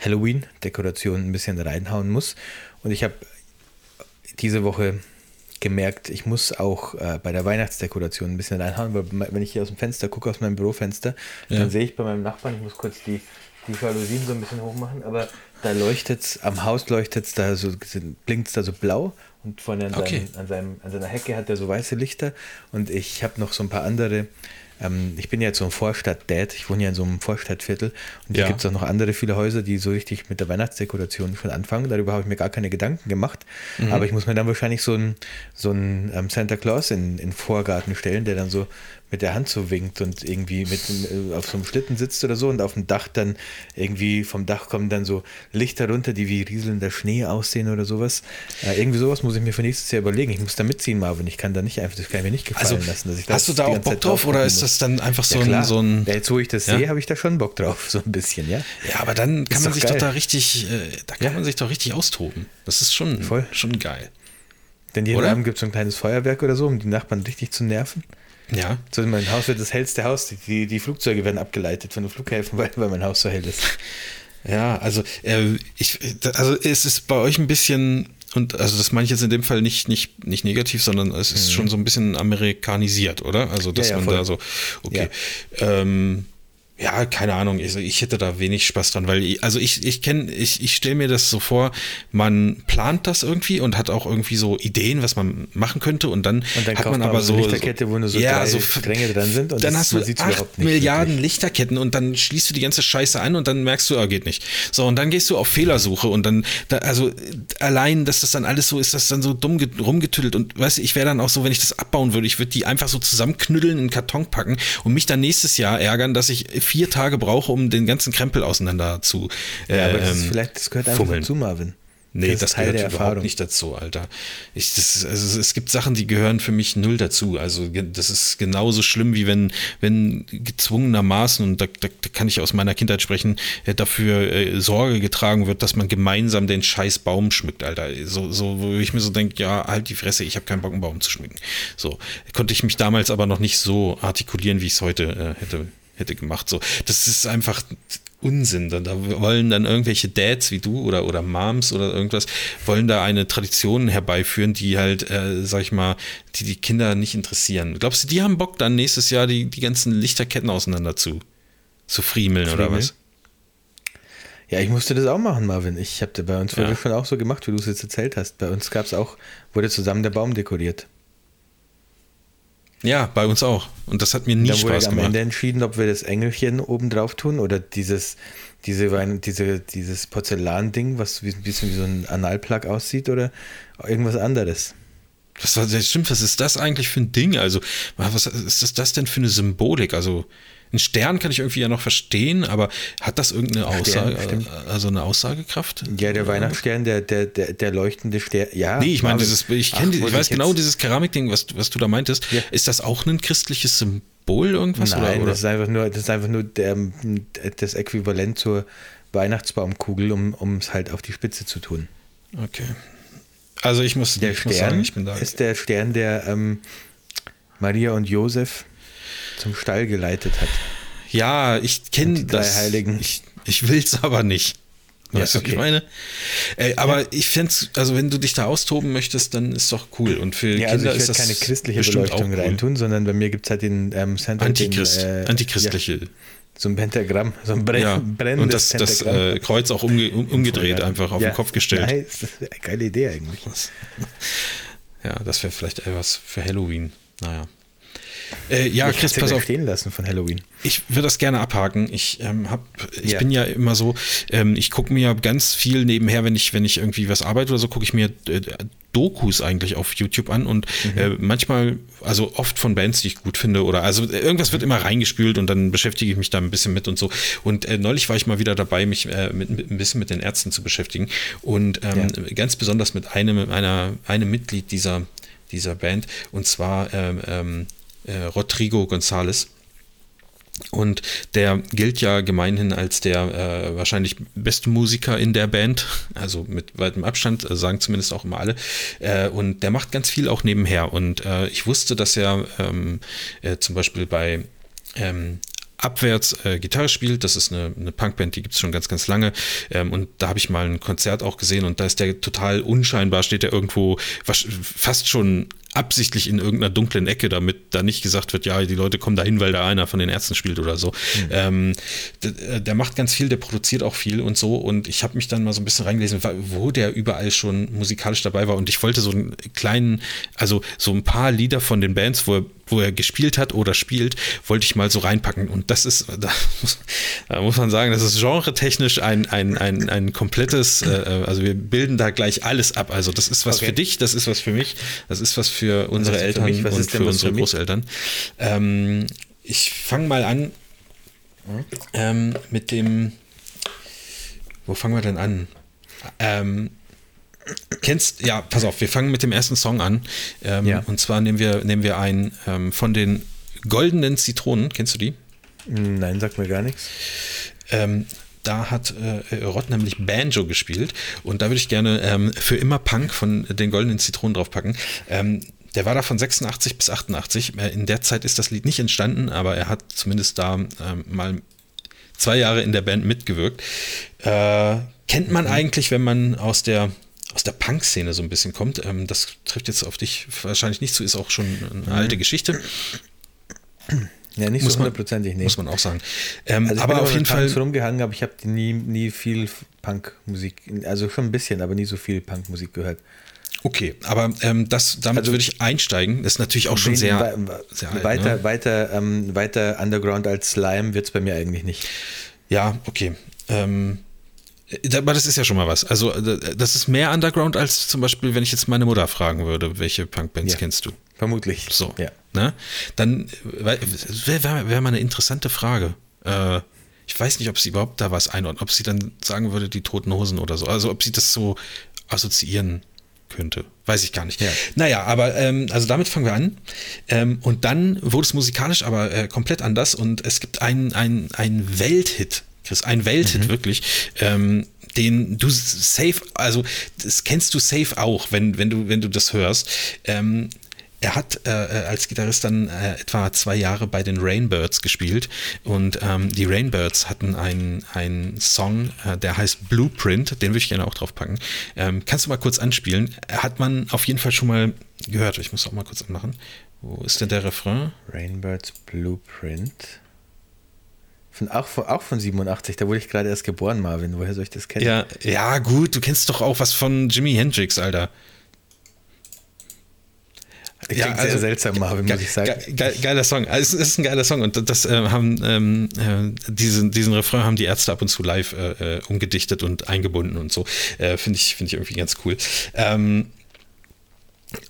Halloween-Dekoration ein bisschen reinhauen muss. Und ich habe diese Woche gemerkt, ich muss auch äh, bei der Weihnachtsdekoration ein bisschen reinhauen, weil wenn ich hier aus dem Fenster gucke, aus meinem Bürofenster, ja. dann sehe ich bei meinem Nachbarn, ich muss kurz die die Jalousien so ein bisschen hoch machen, aber da leuchtet es, am Haus leuchtet es da so, blinkt es da so blau und vorne an, okay. seinem, an, seinem, an seiner Hecke hat er so weiße Lichter und ich habe noch so ein paar andere ähm, ich bin ja jetzt so ein Vorstadt-Dad, ich wohne ja in so einem Vorstadtviertel und ja. hier gibt es auch noch andere viele Häuser, die so richtig mit der Weihnachtsdekoration schon anfangen. Darüber habe ich mir gar keine Gedanken gemacht. Mhm. Aber ich muss mir dann wahrscheinlich so einen so einen, ähm, Santa Claus in den Vorgarten stellen, der dann so mit der Hand so winkt und irgendwie mit äh, auf so einem Schlitten sitzt oder so und auf dem Dach dann irgendwie vom Dach kommen dann so Lichter runter, die wie rieselnder Schnee aussehen oder sowas. Äh, irgendwie sowas muss ich mir für nächstes Jahr überlegen. Ich muss da mitziehen, Marvin. Ich kann da nicht einfach, das kann ich mir nicht gefallen also, lassen. Dass ich hast du da auch Bock drauf oder ist das dann einfach so, ja, ein, so ein. Ja, jetzt, wo ich das ja? sehe, habe ich da schon Bock drauf, so ein bisschen, ja. Ja, aber dann kann ist man sich geil. doch da richtig, äh, da kann man sich doch richtig austoben. Das ist schon, Voll. schon geil. Denn jeden Abend gibt es so ein kleines Feuerwerk oder so, um die Nachbarn richtig zu nerven. Ja. So, mein Haus wird das hellste Haus. Die, die Flugzeuge werden abgeleitet von den Flughäfen, weil, weil mein Haus so hell ist. Ja, also äh, ich, also es ist bei euch ein bisschen und also das meine ich jetzt in dem Fall nicht nicht nicht negativ, sondern es ist mhm. schon so ein bisschen amerikanisiert, oder? Also dass ja, ja, man voll. da so okay. Ja. Ähm, ja, keine Ahnung, ich, ich, hätte da wenig Spaß dran, weil ich, also ich, ich kenne, ich, ich stelle mir das so vor, man plant das irgendwie und hat auch irgendwie so Ideen, was man machen könnte und dann, und dann hat man aber so, Lichterkette, wo nur so ja, drei so Stränge dran sind und dann das, hast du acht Milliarden wirklich. Lichterketten und dann schließt du die ganze Scheiße an und dann merkst du, ah, geht nicht. So, und dann gehst du auf Fehlersuche und dann, da, also allein, dass das dann alles so ist, das dann so dumm rumgetüttelt und weißt du, ich wäre dann auch so, wenn ich das abbauen würde, ich würde die einfach so zusammenknüddeln, in einen Karton packen und mich dann nächstes Jahr ärgern, dass ich vier Tage brauche, um den ganzen Krempel auseinander zu. Äh, ja, aber das ist ähm, vielleicht, das gehört einfach dazu, Marvin. Nee, das, das gehört überhaupt Erfahrung. nicht dazu, Alter. Ich, das, also es gibt Sachen, die gehören für mich null dazu. Also das ist genauso schlimm, wie wenn, wenn gezwungenermaßen, und da, da, da kann ich aus meiner Kindheit sprechen, äh, dafür äh, Sorge getragen wird, dass man gemeinsam den scheiß Baum schmückt, Alter. So, so wo ich mir so denke, ja, halt die Fresse, ich habe keinen Bock, einen Baum zu schmücken. So, konnte ich mich damals aber noch nicht so artikulieren, wie ich es heute äh, hätte hätte gemacht. So, das ist einfach Unsinn. Da, da wollen dann irgendwelche Dads wie du oder, oder Moms oder irgendwas, wollen da eine Tradition herbeiführen, die halt, äh, sag ich mal, die die Kinder nicht interessieren. Glaubst du, die haben Bock dann nächstes Jahr die, die ganzen Lichterketten auseinander zu, zu friemeln, friemeln? oder was? Ja, ich musste das auch machen, Marvin. Ich habe bei uns ja. schon auch so gemacht, wie du es jetzt erzählt hast. Bei uns gab es auch, wurde zusammen der Baum dekoriert. Ja, bei uns auch. Und das hat mir nie Dann Spaß gemacht. am Ende entschieden, ob wir das Engelchen oben drauf tun oder dieses, diese, diese, dieses Porzellanding, was ein bisschen wie so ein Analplug aussieht oder irgendwas anderes. Was, das stimmt, was ist das eigentlich für ein Ding? Also, was ist das denn für eine Symbolik? Also, ein Stern kann ich irgendwie ja noch verstehen, aber hat das irgendeine Aussage, Stern, also eine Aussagekraft? Ja, der Weihnachtsstern, der, der, der, der leuchtende Stern, ja. Nee, ich meine, dieses, ich kenne, ich weiß genau dieses Keramikding, was, was du da meintest. Ja. Ist das auch ein christliches Symbol irgendwas? Nein, oder, Das, ist einfach nur, das ist einfach nur der, das Äquivalent zur Weihnachtsbaumkugel, um es halt auf die Spitze zu tun. Okay. Also ich muss, der ich Stern muss sagen, ich bin da. ist der Stern, der ähm, Maria und Josef zum Stall geleitet hat. Ja, ich kenne das. Heiligen. Ich, ich will es aber nicht. Weißt ja, okay. du, ich meine? Äh, aber ja. ich fände also wenn du dich da austoben möchtest, dann ist doch cool. Und für ja, Kinder also ich ist das keine christliche Beleuchtung cool. reintun, sondern bei mir gibt es halt den ähm, Center. Antichrist, den, äh, antichristliche. Ja, so ein Pentagramm, so ein brenn, ja. brennendes Und das, das äh, Kreuz auch umge um, umgedreht, einfach auf den Kopf gestellt. Nice. Geile Idee eigentlich. Ja, das wäre vielleicht etwas für Halloween. Naja. Äh, ja, ich Chris, pass auf. stehen lassen von Halloween. Ich würde das gerne abhaken. Ich ähm, hab, ich ja. bin ja immer so, ähm, ich gucke mir ganz viel nebenher, wenn ich, wenn ich irgendwie was arbeite oder so, gucke ich mir äh, Dokus eigentlich auf YouTube an und mhm. äh, manchmal, also oft von Bands, die ich gut finde oder also irgendwas wird immer reingespült und dann beschäftige ich mich da ein bisschen mit und so. Und äh, neulich war ich mal wieder dabei, mich äh, mit, mit, ein bisschen mit den Ärzten zu beschäftigen und ähm, ja. ganz besonders mit einem, einer, einem Mitglied dieser, dieser Band und zwar ähm, ähm äh, Rodrigo González. Und der gilt ja gemeinhin als der äh, wahrscheinlich beste Musiker in der Band, also mit weitem Abstand, äh, sagen zumindest auch immer alle. Äh, und der macht ganz viel auch nebenher. Und äh, ich wusste, dass er ähm, äh, zum Beispiel bei ähm, abwärts äh, Gitarre spielt. Das ist eine, eine Punkband, die gibt es schon ganz, ganz lange. Ähm, und da habe ich mal ein Konzert auch gesehen und da ist der total unscheinbar, steht er irgendwo fast schon absichtlich in irgendeiner dunklen Ecke, damit da nicht gesagt wird, ja, die Leute kommen da hin, weil da einer von den Ärzten spielt oder so. Mhm. Ähm, der, der, macht ganz viel, der produziert auch viel und so. Und ich habe mich dann mal so ein bisschen reingelesen, wo der überall schon musikalisch dabei war. Und ich wollte so einen kleinen, also so ein paar Lieder von den Bands, wo er, wo er gespielt hat oder spielt, wollte ich mal so reinpacken. Und das ist, da muss, da muss man sagen, das ist genre-technisch ein, ein, ein, ein komplettes, äh, also wir bilden da gleich alles ab. Also das ist was okay. für dich, das ist was für mich, das ist was für für unsere Eltern für und für unsere für Großeltern. Ähm, ich fange mal an ähm, mit dem. Wo fangen wir denn an? Ähm, kennst, ja, pass auf, wir fangen mit dem ersten Song an. Ähm, ja. Und zwar nehmen wir, nehmen wir einen ähm, von den goldenen Zitronen. Kennst du die? Nein, sagt mir gar nichts. Ähm, da hat äh, Rott nämlich Banjo gespielt und da würde ich gerne ähm, für immer Punk von den goldenen Zitronen draufpacken. Ähm, der war da von 86 bis 88. Äh, in der Zeit ist das Lied nicht entstanden, aber er hat zumindest da ähm, mal zwei Jahre in der Band mitgewirkt. Äh, kennt man mhm. eigentlich, wenn man aus der aus der Punk-Szene so ein bisschen kommt. Ähm, das trifft jetzt auf dich wahrscheinlich nicht zu, ist auch schon eine mhm. alte Geschichte. Ja, nicht muss so hundertprozentig, nee. Muss man auch sagen. Ähm, also aber auf jeden Fall. Ich rumgehangen, aber ich habe nie, nie viel Punkmusik, also schon ein bisschen, aber nie so viel Punkmusik gehört. Okay, aber ähm, das, damit also, würde ich einsteigen. Das ist natürlich auch schon sehr, sehr alt, weiter, ne? weiter, ähm, weiter Underground als Slime wird es bei mir eigentlich nicht. Ja, okay. Ähm, aber das ist ja schon mal was. Also, das ist mehr Underground als zum Beispiel, wenn ich jetzt meine Mutter fragen würde, welche Punkbands ja, kennst du? Vermutlich. So. Ja. Ne? Dann wäre wär, mal eine interessante Frage. Äh, ich weiß nicht, ob sie überhaupt da was einordnet, ob sie dann sagen würde, die Toten Hosen oder so. Also, ob sie das so assoziieren könnte. Weiß ich gar nicht. Ja. Naja, aber ähm, also damit fangen wir an. Ähm, und dann wurde es musikalisch aber äh, komplett anders und es gibt einen, einen, Welthit, Chris, ein Welthit mhm. wirklich. Ähm, den du safe, also das kennst du safe auch, wenn, wenn du, wenn du das hörst. Ähm, er hat äh, äh, als Gitarrist dann äh, etwa zwei Jahre bei den Rainbirds gespielt und ähm, die Rainbirds hatten einen, einen Song, äh, der heißt Blueprint, den würde ich gerne auch drauf packen. Ähm, kannst du mal kurz anspielen? Hat man auf jeden Fall schon mal gehört. Ich muss auch mal kurz anmachen. Wo ist denn der Refrain? Rainbirds Blueprint. Von, auch, von, auch von 87, da wurde ich gerade erst geboren, Marvin. Woher soll ich das kennen? Ja, ja, gut, du kennst doch auch was von Jimi Hendrix, Alter. Klingt ja, also, sehr seltsam, Marvin, muss ich sagen. Ge geiler Song. Also, es ist ein geiler Song und das äh, haben ähm, äh, diesen, diesen Refrain haben die Ärzte ab und zu live äh, äh umgedichtet und eingebunden und so. Äh, Finde ich, find ich irgendwie ganz cool. Ähm,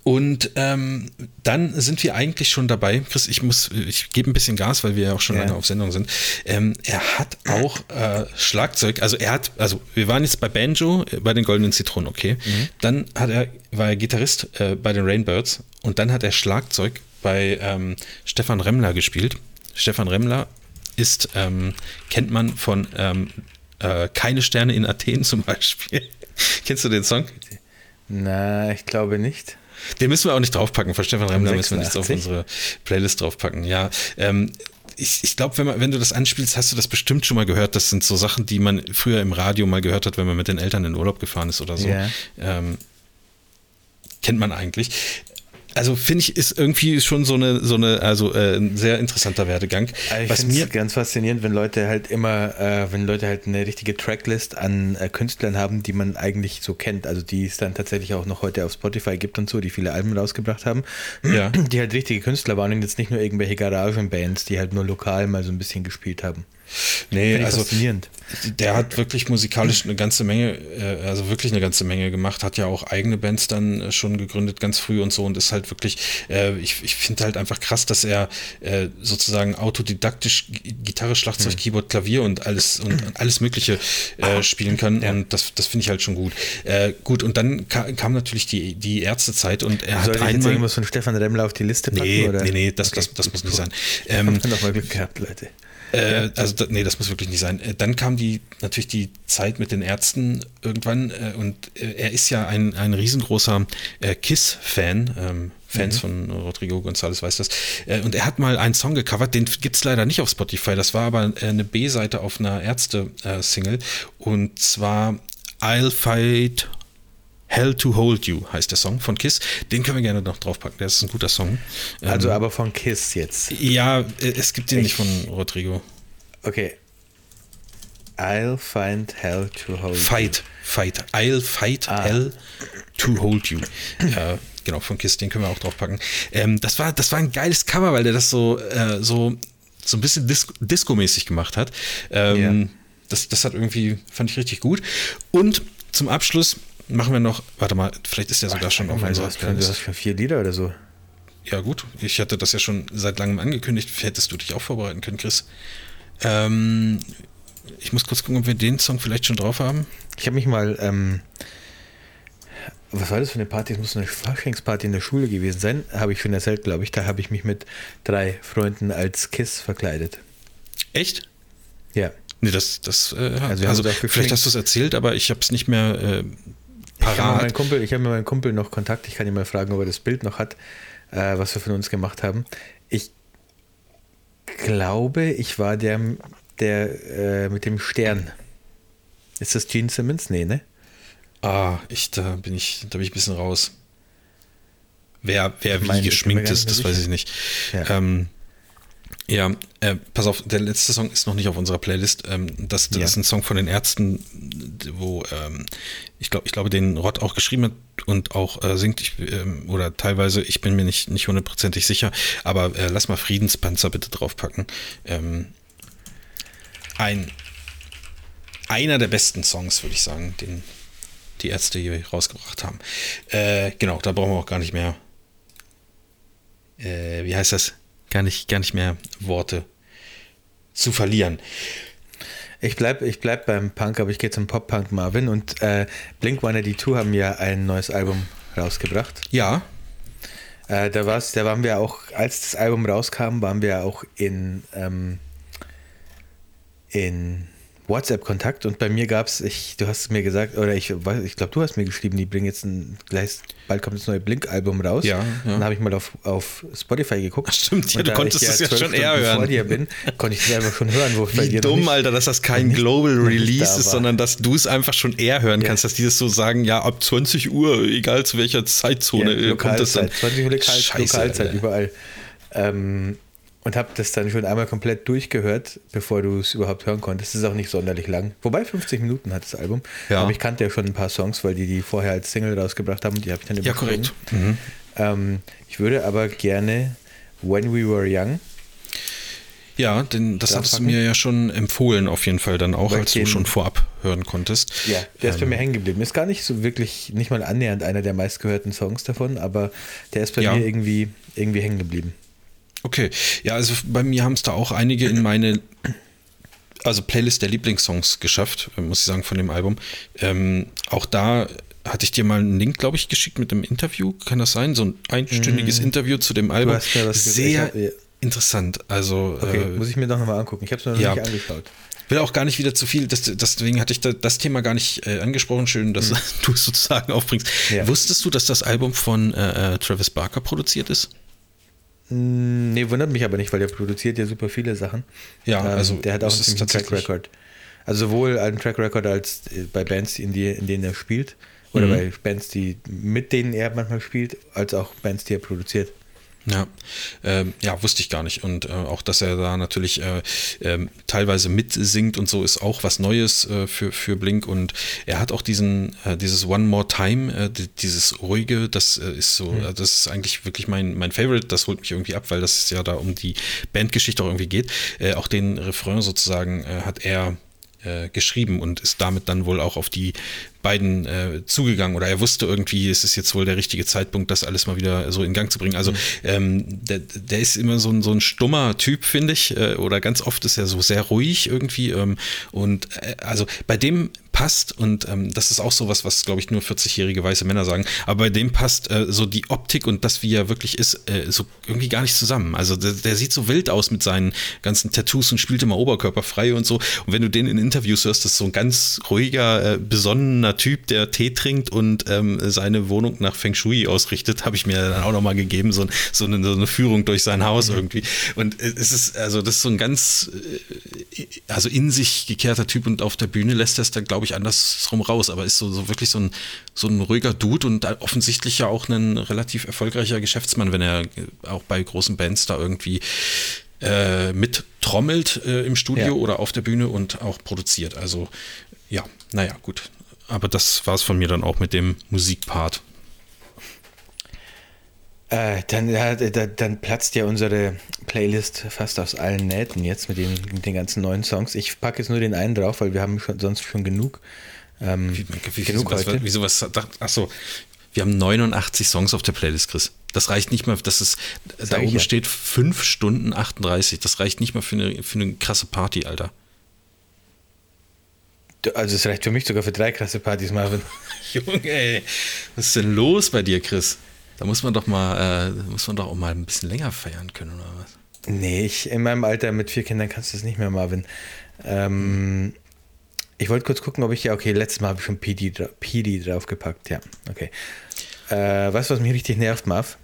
und ähm, dann sind wir eigentlich schon dabei. Chris, ich muss, ich gebe ein bisschen Gas, weil wir ja auch schon ja. lange auf Sendung sind. Ähm, er hat auch äh, Schlagzeug, also er hat, also wir waren jetzt bei Banjo, bei den Goldenen Zitronen, okay. Mhm. Dann hat er, war er Gitarrist äh, bei den Rainbirds und dann hat er Schlagzeug bei ähm, Stefan Remmler gespielt. Stefan Remmler ist, ähm, kennt man von ähm, äh, Keine Sterne in Athen zum Beispiel. Kennst du den Song? Na, ich glaube nicht. Den müssen wir auch nicht draufpacken. Von Stefan Remmler müssen wir nichts auf unsere Playlist draufpacken. Ja, ähm, ich, ich glaube, wenn, wenn du das anspielst, hast du das bestimmt schon mal gehört. Das sind so Sachen, die man früher im Radio mal gehört hat, wenn man mit den Eltern in Urlaub gefahren ist oder so. Yeah. Ähm, kennt man eigentlich also finde ich, ist irgendwie schon so eine, so eine, also äh, ein sehr interessanter Werdegang. Also ich was mir ganz faszinierend, wenn Leute halt immer, äh, wenn Leute halt eine richtige Tracklist an äh, Künstlern haben, die man eigentlich so kennt, also die es dann tatsächlich auch noch heute auf Spotify gibt und so, die viele Alben rausgebracht haben, ja. die halt richtige Künstler waren und jetzt nicht nur irgendwelche Garagenbands, die halt nur lokal mal so ein bisschen gespielt haben. Nee, also der hat wirklich musikalisch eine ganze Menge, äh, also wirklich eine ganze Menge gemacht, hat ja auch eigene Bands dann äh, schon gegründet, ganz früh und so und ist halt wirklich, äh, ich, ich finde halt einfach krass, dass er sozusagen autodidaktisch Gitarre, Schlagzeug, hm. Keyboard, Klavier und alles und alles Mögliche spielen kann ja. und das, das finde ich halt schon gut. gut, und dann kam natürlich die, die Ärztezeit und er Soll hat einmal... irgendwas von Stefan Remmler auf die Liste packen? Nee, oder? nee, nee, das, okay. das, das muss nicht sein. Ähm, ich habe mal Glück gehabt, Leute. Äh, also da, nee, das muss wirklich nicht sein. Äh, dann kam die natürlich die Zeit mit den Ärzten irgendwann äh, und äh, er ist ja ein, ein riesengroßer äh, Kiss-Fan. Ähm, Fans mhm. von Rodrigo González weiß das. Äh, und er hat mal einen Song gecovert, den gibt es leider nicht auf Spotify. Das war aber eine B-Seite auf einer Ärzte-Single. und zwar I'll Fight Hell to Hold You heißt der Song von Kiss. Den können wir gerne noch draufpacken. Der ist ein guter Song. Also ähm, aber von Kiss jetzt. Ja, äh, es gibt den ich, nicht von Rodrigo. Okay. I'll find hell to hold fight, you. Fight, I'll fight ah. hell to hold you. äh, genau, von Kiss, den können wir auch draufpacken. Ähm, das, war, das war ein geiles Cover, weil der das so, äh, so, so ein bisschen Dis Disco-mäßig gemacht hat. Ähm, yeah. das, das hat irgendwie, fand ich richtig gut. Und zum Abschluss machen wir noch, warte mal, vielleicht ist der sogar Ach, schon auf unserer Playlist. Du hast schon vier Lieder oder so. Ja, gut. Ich hatte das ja schon seit langem angekündigt. Hättest du dich auch vorbereiten können, Chris? Ähm, ich muss kurz gucken, ob wir den Song vielleicht schon drauf haben. Ich habe mich mal, ähm, was war das für eine Party? Es muss eine Faschingsparty in der Schule gewesen sein. Habe ich schon erzählt, glaube ich. Da habe ich mich mit drei Freunden als Kiss verkleidet. Echt? Ja. Nee, das, das, äh, also, also vielleicht hast du es erzählt, aber ich habe es nicht mehr äh, parat. Ich habe mit, Kumpel, ich hab mit meinem Kumpel noch Kontakt. Ich kann ihn mal fragen, ob er das Bild noch hat, äh, was wir von uns gemacht haben. Ich glaube, ich war der, der äh, mit dem Stern. Ist das Gene Simmons? Nee, ne? Ah, ich, da bin ich, da bin ich ein bisschen raus. Wer, wer wie meine, geschminkt ist, das sicher. weiß ich nicht. Ja. Ähm, ja, äh, pass auf, der letzte Song ist noch nicht auf unserer Playlist. Ähm, das, das ja. ist ein Song von den Ärzten, wo ähm, ich glaube, ich glaube, den Rott auch geschrieben hat und auch äh, singt, ich, ähm, oder teilweise, ich bin mir nicht, nicht hundertprozentig sicher, aber äh, lass mal Friedenspanzer bitte draufpacken. Ähm, ein einer der besten Songs, würde ich sagen, den die Ärzte hier rausgebracht haben. Äh, genau, da brauchen wir auch gar nicht mehr. Äh, wie heißt das? Gar nicht, gar nicht mehr Worte zu verlieren. Ich bleibe ich bleib beim Punk, aber ich gehe zum Pop-Punk Marvin und äh, Blink 182 haben ja ein neues Album rausgebracht. Ja. Äh, da, war's, da waren wir auch, als das Album rauskam, waren wir auch in, ähm, in WhatsApp-Kontakt und bei mir gab es, du hast mir gesagt, oder ich, ich glaube, du hast mir geschrieben, die bringen jetzt ein, gleich, bald kommt das neue Blink-Album raus. Ja, ja. Dann habe ich mal auf, auf Spotify geguckt. Ach, stimmt, ja, du konntest es ja, ja schon eher hören. vor dir bin, konnte ich es einfach schon hören. Wo Wie dumm, Alter, dass das kein nicht, Global Release ist, sondern dass du es einfach schon eher hören ja. kannst, dass die das so sagen, ja, ab 20 Uhr, egal zu welcher Zeitzone ja, kommt das dann. 20 Uhr Lokal, Scheiße, Lokalzeit, Alter. überall. Ähm, und habe das dann schon einmal komplett durchgehört, bevor du es überhaupt hören konntest. Es ist auch nicht sonderlich lang. Wobei 50 Minuten hat das Album. Ja. Aber ich kannte ja schon ein paar Songs, weil die die vorher als Single rausgebracht haben und die habe ich dann Ja, korrekt. Mhm. Ähm, ich würde aber gerne When We Were Young. Ja, denn das hattest du mir ja schon empfohlen, auf jeden Fall dann auch, weil als du schon vorab hören konntest. Ja, der ist ähm, bei mir hängen geblieben. Ist gar nicht so wirklich, nicht mal annähernd einer der meistgehörten Songs davon, aber der ist bei ja. mir irgendwie, irgendwie hängen geblieben. Okay, ja, also bei mir haben es da auch einige in meine also Playlist der Lieblingssongs geschafft, muss ich sagen, von dem Album. Ähm, auch da hatte ich dir mal einen Link, glaube ich, geschickt mit einem Interview, kann das sein? So ein einstündiges mm. Interview zu dem Album. Sehr hab, ja. interessant. Also, okay, äh, muss ich mir doch nochmal angucken. Ich habe es noch ja. nicht angeschaut. Will auch gar nicht wieder zu viel, das, deswegen hatte ich da, das Thema gar nicht äh, angesprochen. Schön, dass mhm. du es sozusagen aufbringst. Ja. Wusstest du, dass das Album von äh, äh Travis Barker produziert ist? Hm, nee, wundert mich aber nicht, weil der produziert ja super viele Sachen. Ja, ähm, also der hat auch einen ziemlichen Track Record. Also sowohl einen Track Record als äh, bei Bands, in, die, in denen er spielt, oder mhm. bei Bands, die mit denen er manchmal spielt, als auch Bands, die er produziert. Ja, ähm, ja, wusste ich gar nicht. Und äh, auch, dass er da natürlich äh, äh, teilweise mitsingt und so ist auch was Neues äh, für, für Blink. Und er hat auch diesen, äh, dieses One More Time, äh, dieses ruhige, das ist so, mhm. das ist eigentlich wirklich mein, mein Favorite. Das holt mich irgendwie ab, weil das ja da um die Bandgeschichte auch irgendwie geht. auch den Refrain sozusagen hat er geschrieben und ist damit dann wohl auch auf die beiden äh, zugegangen oder er wusste irgendwie, es ist jetzt wohl der richtige Zeitpunkt, das alles mal wieder so in Gang zu bringen. Also mhm. ähm, der, der ist immer so ein, so ein stummer Typ, finde ich, äh, oder ganz oft ist er so sehr ruhig irgendwie. Ähm, und äh, also bei dem passt und ähm, das ist auch so was, was glaube ich nur 40-jährige weiße Männer sagen, aber bei dem passt äh, so die Optik und das, wie er wirklich ist, äh, so irgendwie gar nicht zusammen. Also der, der, sieht so wild aus mit seinen ganzen Tattoos und spielt immer oberkörperfrei und so. Und wenn du den in Interviews hörst, das ist so ein ganz ruhiger, äh, besonnener Typ, der Tee trinkt und ähm, seine Wohnung nach Feng Shui ausrichtet, habe ich mir dann auch nochmal gegeben, so, so, eine, so, eine, Führung durch sein Haus mhm. irgendwie. Und es ist, also das ist so ein ganz, äh, also in sich gekehrter Typ und auf der Bühne lässt er es dann, glaube glaube ich, andersrum raus, aber ist so, so wirklich so ein, so ein ruhiger Dude und offensichtlich ja auch ein relativ erfolgreicher Geschäftsmann, wenn er auch bei großen Bands da irgendwie äh, mit trommelt äh, im Studio ja. oder auf der Bühne und auch produziert. Also ja, naja, gut. Aber das war es von mir dann auch mit dem Musikpart. Äh, dann, ja, dann platzt ja unsere Playlist fast aus allen Nähten jetzt mit den, mit den ganzen neuen Songs. Ich packe jetzt nur den einen drauf, weil wir haben schon, sonst schon genug. Ähm, wie, wie, genug was, heute. Wieso was? Achso, wir haben 89 Songs auf der Playlist, Chris. Das reicht nicht mal, das ist, das da oben ja. steht 5 Stunden 38. Das reicht nicht mal für eine, für eine krasse Party, Alter. Also es reicht für mich sogar für drei krasse Partys, Marvin. Junge, ey. Was ist denn los bei dir, Chris? Da muss man doch mal, äh, muss man doch auch mal ein bisschen länger feiern können, oder was? Nee, ich, in meinem Alter mit vier Kindern kannst du das nicht mehr, Marvin. Ähm, ich wollte kurz gucken, ob ich ja, okay, letztes Mal habe ich schon PD, PD draufgepackt, ja, okay. Äh, weißt du, was mich richtig nervt, Marv?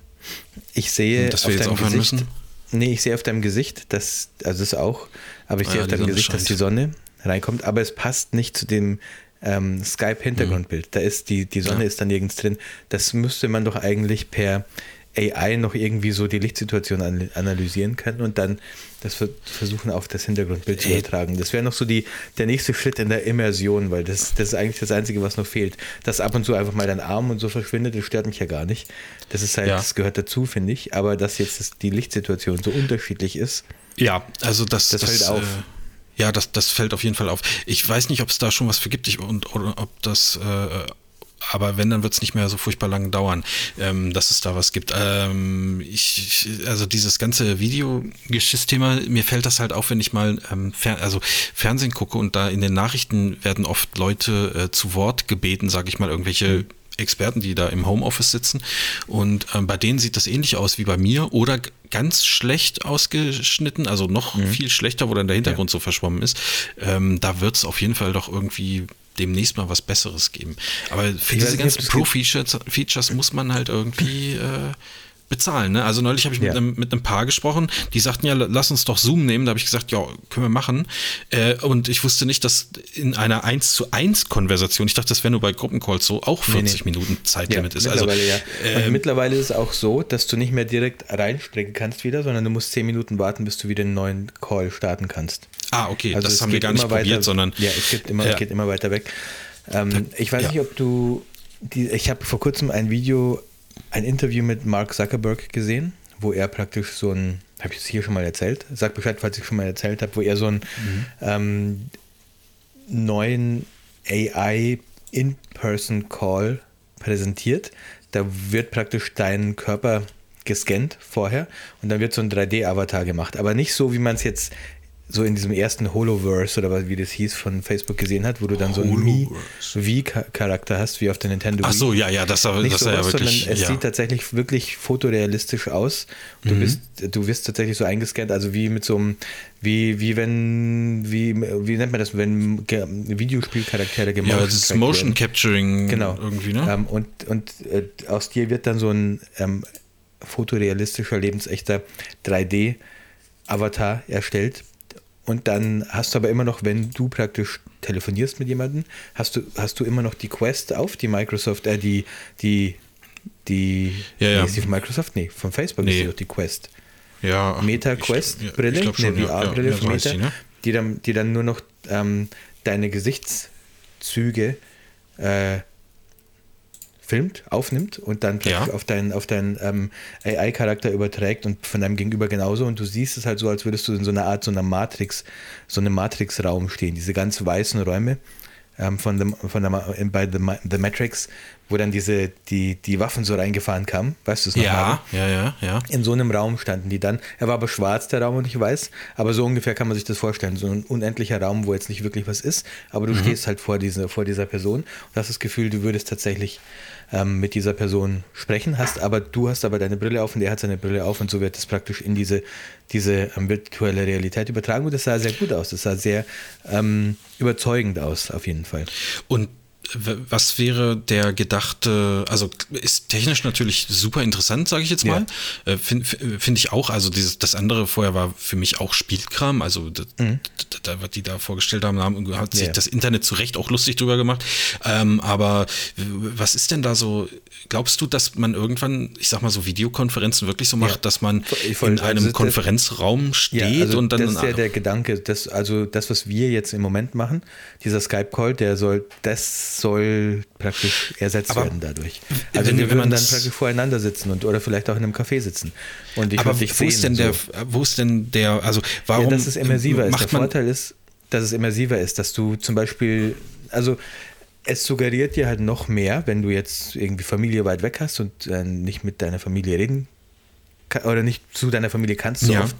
Ich sehe dass wir auf jetzt deinem Gesicht, müssen? Nee, ich sehe auf deinem Gesicht, dass, also das auch, aber ich ah, sehe ja, auf deinem Gesicht, scheint. dass die Sonne reinkommt, aber es passt nicht zu dem ähm, Skype-Hintergrundbild. Mhm. Da ist die, die Sonne ja. ist da nirgends drin. Das müsste man doch eigentlich per AI noch irgendwie so die Lichtsituation an, analysieren können und dann das versuchen auf das Hintergrundbild zu übertragen. Das wäre noch so die, der nächste Schritt in der Immersion, weil das, das ist eigentlich das Einzige, was noch fehlt. Dass ab und zu einfach mal dein Arm und so verschwindet, das stört mich ja gar nicht. Das ist halt, ja. das gehört dazu, finde ich. Aber dass jetzt das, die Lichtsituation so unterschiedlich ist. Ja, also das, das, das fällt auf. Äh ja, das, das fällt auf jeden Fall auf. Ich weiß nicht, ob es da schon was für gibt ich, und, oder ob das äh, aber wenn, dann wird es nicht mehr so furchtbar lang dauern, ähm, dass es da was gibt. Ähm, ich, also dieses ganze Videogeschiss-Thema, mir fällt das halt auf, wenn ich mal ähm, fer also Fernsehen gucke und da in den Nachrichten werden oft Leute äh, zu Wort gebeten, sage ich mal, irgendwelche Experten, die da im Homeoffice sitzen. Und ähm, bei denen sieht das ähnlich aus wie bei mir oder ganz schlecht ausgeschnitten, also noch mhm. viel schlechter, wo dann der Hintergrund ja. so verschwommen ist. Ähm, da wird es auf jeden Fall doch irgendwie demnächst mal was Besseres geben. Aber für ich diese ganzen Pro-Features Features muss man halt irgendwie äh, bezahlen. Ne? Also neulich habe ich ja. mit, einem, mit einem Paar gesprochen, die sagten ja, lass uns doch Zoom nehmen. Da habe ich gesagt, ja, können wir machen. Äh, und ich wusste nicht, dass in einer 1 zu 1 Konversation, ich dachte, das wäre nur bei Gruppencalls so, auch 40 nee, nee. Minuten Zeitlimit ja, ist. Also, mittlerweile, ja. Und äh, mittlerweile ist es auch so, dass du nicht mehr direkt reinspringen kannst wieder, sondern du musst 10 Minuten warten, bis du wieder einen neuen Call starten kannst. Ah, okay, also das haben wir gar nicht probiert, weiter, sondern. Ja, es geht immer, ja. geht immer weiter weg. Ähm, ich weiß nicht, ob du. Die, ich habe vor kurzem ein Video ein Interview mit Mark Zuckerberg gesehen, wo er praktisch so ein, habe ich es hier schon mal erzählt? Sag Bescheid, falls ich schon mal erzählt habe, wo er so einen mhm. ähm, neuen AI In-Person Call präsentiert. Da wird praktisch dein Körper gescannt vorher und dann wird so ein 3D-Avatar gemacht. Aber nicht so, wie man es jetzt so in diesem ersten Holoverse oder wie das hieß von Facebook gesehen hat, wo du dann so einen Wii-Charakter hast, wie auf der Nintendo Wii. Ach so, ja, ja, das sah, Nicht das sowas, ja wirklich. Es ja. sieht tatsächlich wirklich fotorealistisch aus. Du mhm. bist, du wirst tatsächlich so eingescannt, also wie mit so einem, wie, wie wenn, wie, wie nennt man das, wenn Videospielcharaktere gemacht werden. Ja, das ist Motion Capturing genau. irgendwie, ne? Ähm, und und äh, aus dir wird dann so ein ähm, fotorealistischer, lebensechter 3D-Avatar erstellt, und dann hast du aber immer noch, wenn du praktisch telefonierst mit jemandem, hast du, hast du immer noch die Quest auf, die Microsoft, äh, die, die, die, ja, ja. ist die von Microsoft? Nee, von Facebook nee. ist die doch die Quest. Ja. Meta Quest Brille, ja, eine VR-Brille ja, von Meta, die, ne? die, dann, die dann nur noch ähm, deine Gesichtszüge äh, filmt, aufnimmt und dann ja. auf deinen, auf deinen ähm, AI-Charakter überträgt und von deinem Gegenüber genauso. Und du siehst es halt so, als würdest du in so einer Art, so einer Matrix, so einem Matrix-Raum stehen. Diese ganz weißen Räume ähm, von, dem, von der, bei The, The Matrix, wo dann diese, die, die Waffen so reingefahren kamen. Weißt du es noch? Ja, mal? ja, ja, ja. In so einem Raum standen die dann. Er war aber schwarz, der Raum, und ich weiß. Aber so ungefähr kann man sich das vorstellen. So ein unendlicher Raum, wo jetzt nicht wirklich was ist. Aber du mhm. stehst halt vor, diese, vor dieser Person und hast das Gefühl, du würdest tatsächlich ähm, mit dieser Person sprechen hast, aber du hast aber deine Brille auf und er hat seine Brille auf und so wird das praktisch in diese, diese ähm, virtuelle Realität übertragen und das sah sehr gut aus, das sah sehr ähm, überzeugend aus, auf jeden Fall. Und was wäre der gedachte, also ist technisch natürlich super interessant, sage ich jetzt mal. Ja. Äh, Finde find ich auch, also dieses, das andere vorher war für mich auch Spielkram, also da, mhm. da, was die da vorgestellt haben, haben hat sich ja. das Internet zu Recht auch lustig drüber gemacht. Ähm, aber was ist denn da so, glaubst du, dass man irgendwann, ich sag mal so Videokonferenzen wirklich so macht, ja. dass man Voll, in einem also Konferenzraum steht also und dann... Das ist ja der Gedanke, dass, also das, was wir jetzt im Moment machen, dieser Skype-Call, der soll, das soll praktisch ersetzt aber werden dadurch. Also wenn, wir würden dann praktisch voreinander sitzen und oder vielleicht auch in einem Café sitzen. Und ich aber dich wo ist denn der, so. wo ist denn der, also warum ja, dass es immersiver ist. Der Vorteil ist, dass es immersiver ist, dass du zum Beispiel, also es suggeriert dir halt noch mehr, wenn du jetzt irgendwie Familie weit weg hast und äh, nicht mit deiner Familie reden oder nicht zu deiner Familie kannst so ja. oft,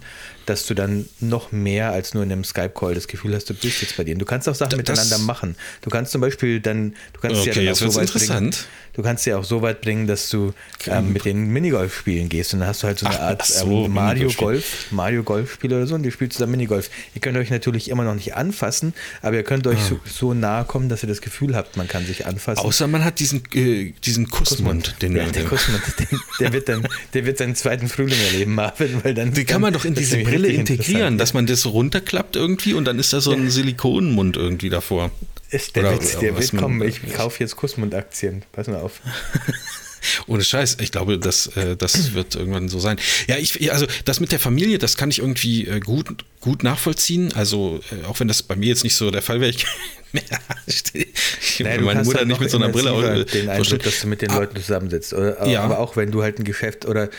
dass du dann noch mehr als nur in einem Skype-Call das Gefühl hast, du bist jetzt bei denen. Du kannst auch Sachen das miteinander machen. Du kannst zum Beispiel dann, du kannst okay, ja auch so weit bringen, du kannst ja auch so weit bringen, dass du ähm, mit denen Minigolf spielen gehst und dann hast du halt so eine ach, Art ach so, ähm, Mario Golf, Mario Golf Spiel oder so und ihr spielt zusammen Minigolf. Ihr könnt euch natürlich immer noch nicht anfassen, aber ihr könnt euch ah. so, so nahe kommen, dass ihr das Gefühl habt, man kann sich anfassen. Außer man hat diesen, äh, diesen Kussmund, Kussmund. Den, ja, der Kussmund, den, der wird dann, der wird seinen zweiten Frühling erleben, Marvin, weil dann. Die kann man doch in diese Brille integrieren, dass man das runterklappt irgendwie und dann ist da so ein Silikonmund irgendwie davor. Ist der Witz, der wird kommen. Ich kaufe jetzt Kussmundaktien. Pass mal auf. Ohne Scheiß, ich glaube, das, äh, das wird irgendwann so sein. Ja, ich, also das mit der Familie, das kann ich irgendwie äh, gut, gut nachvollziehen. Also, äh, auch wenn das bei mir jetzt nicht so der Fall wäre, ich ich naja, meine Mutter halt nicht mit so einer Brille den Eindruck, dass du mit den ah. Leuten zusammensitzt. Oder, ja. Aber auch wenn du halt ein Geschäft oder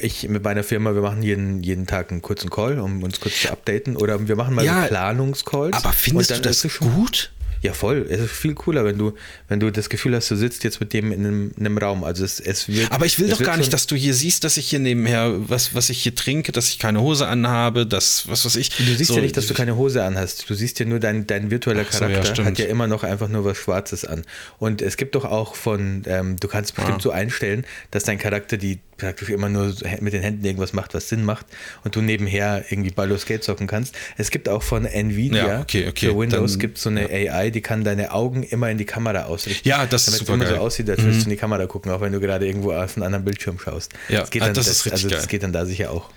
ich mit meiner Firma, wir machen jeden, jeden Tag einen kurzen Call, um uns kurz zu updaten. Oder wir machen mal ja, so Planungscalls. Aber findest du das gut? Ja, voll. Es ist viel cooler, wenn du, wenn du das Gefühl hast, du sitzt jetzt mit dem in einem, in einem Raum. Also es, es wird, Aber ich will doch gar nicht, dass du hier siehst, dass ich hier nebenher, was, was ich hier trinke, dass ich keine Hose anhabe, dass, was weiß ich. Du siehst ja nicht, dass du keine Hose anhast. Du siehst ja nur dein, dein virtueller Ach so, ja, Charakter hat ja immer noch einfach nur was Schwarzes an. Und es gibt doch auch von, ähm, du kannst bestimmt Ah. so einstellen, dass dein Charakter die praktisch immer nur so mit den Händen irgendwas macht, was Sinn macht und du nebenher irgendwie Baldur's Gate zocken kannst. Es gibt auch von Nvidia Ja, okay, okay, für Windows gibt so eine AI, die kann deine Augen immer in die Kamera ausrichten. Ja, das ist damit es super immer so geil. Mhm. aussieht, als würdest du in die Kamera gucken, auch wenn du gerade irgendwo auf einen anderen Bildschirm schaust. Ja, das geht ah, dann, das ist richtig also das geil. geht dann da sicher auch.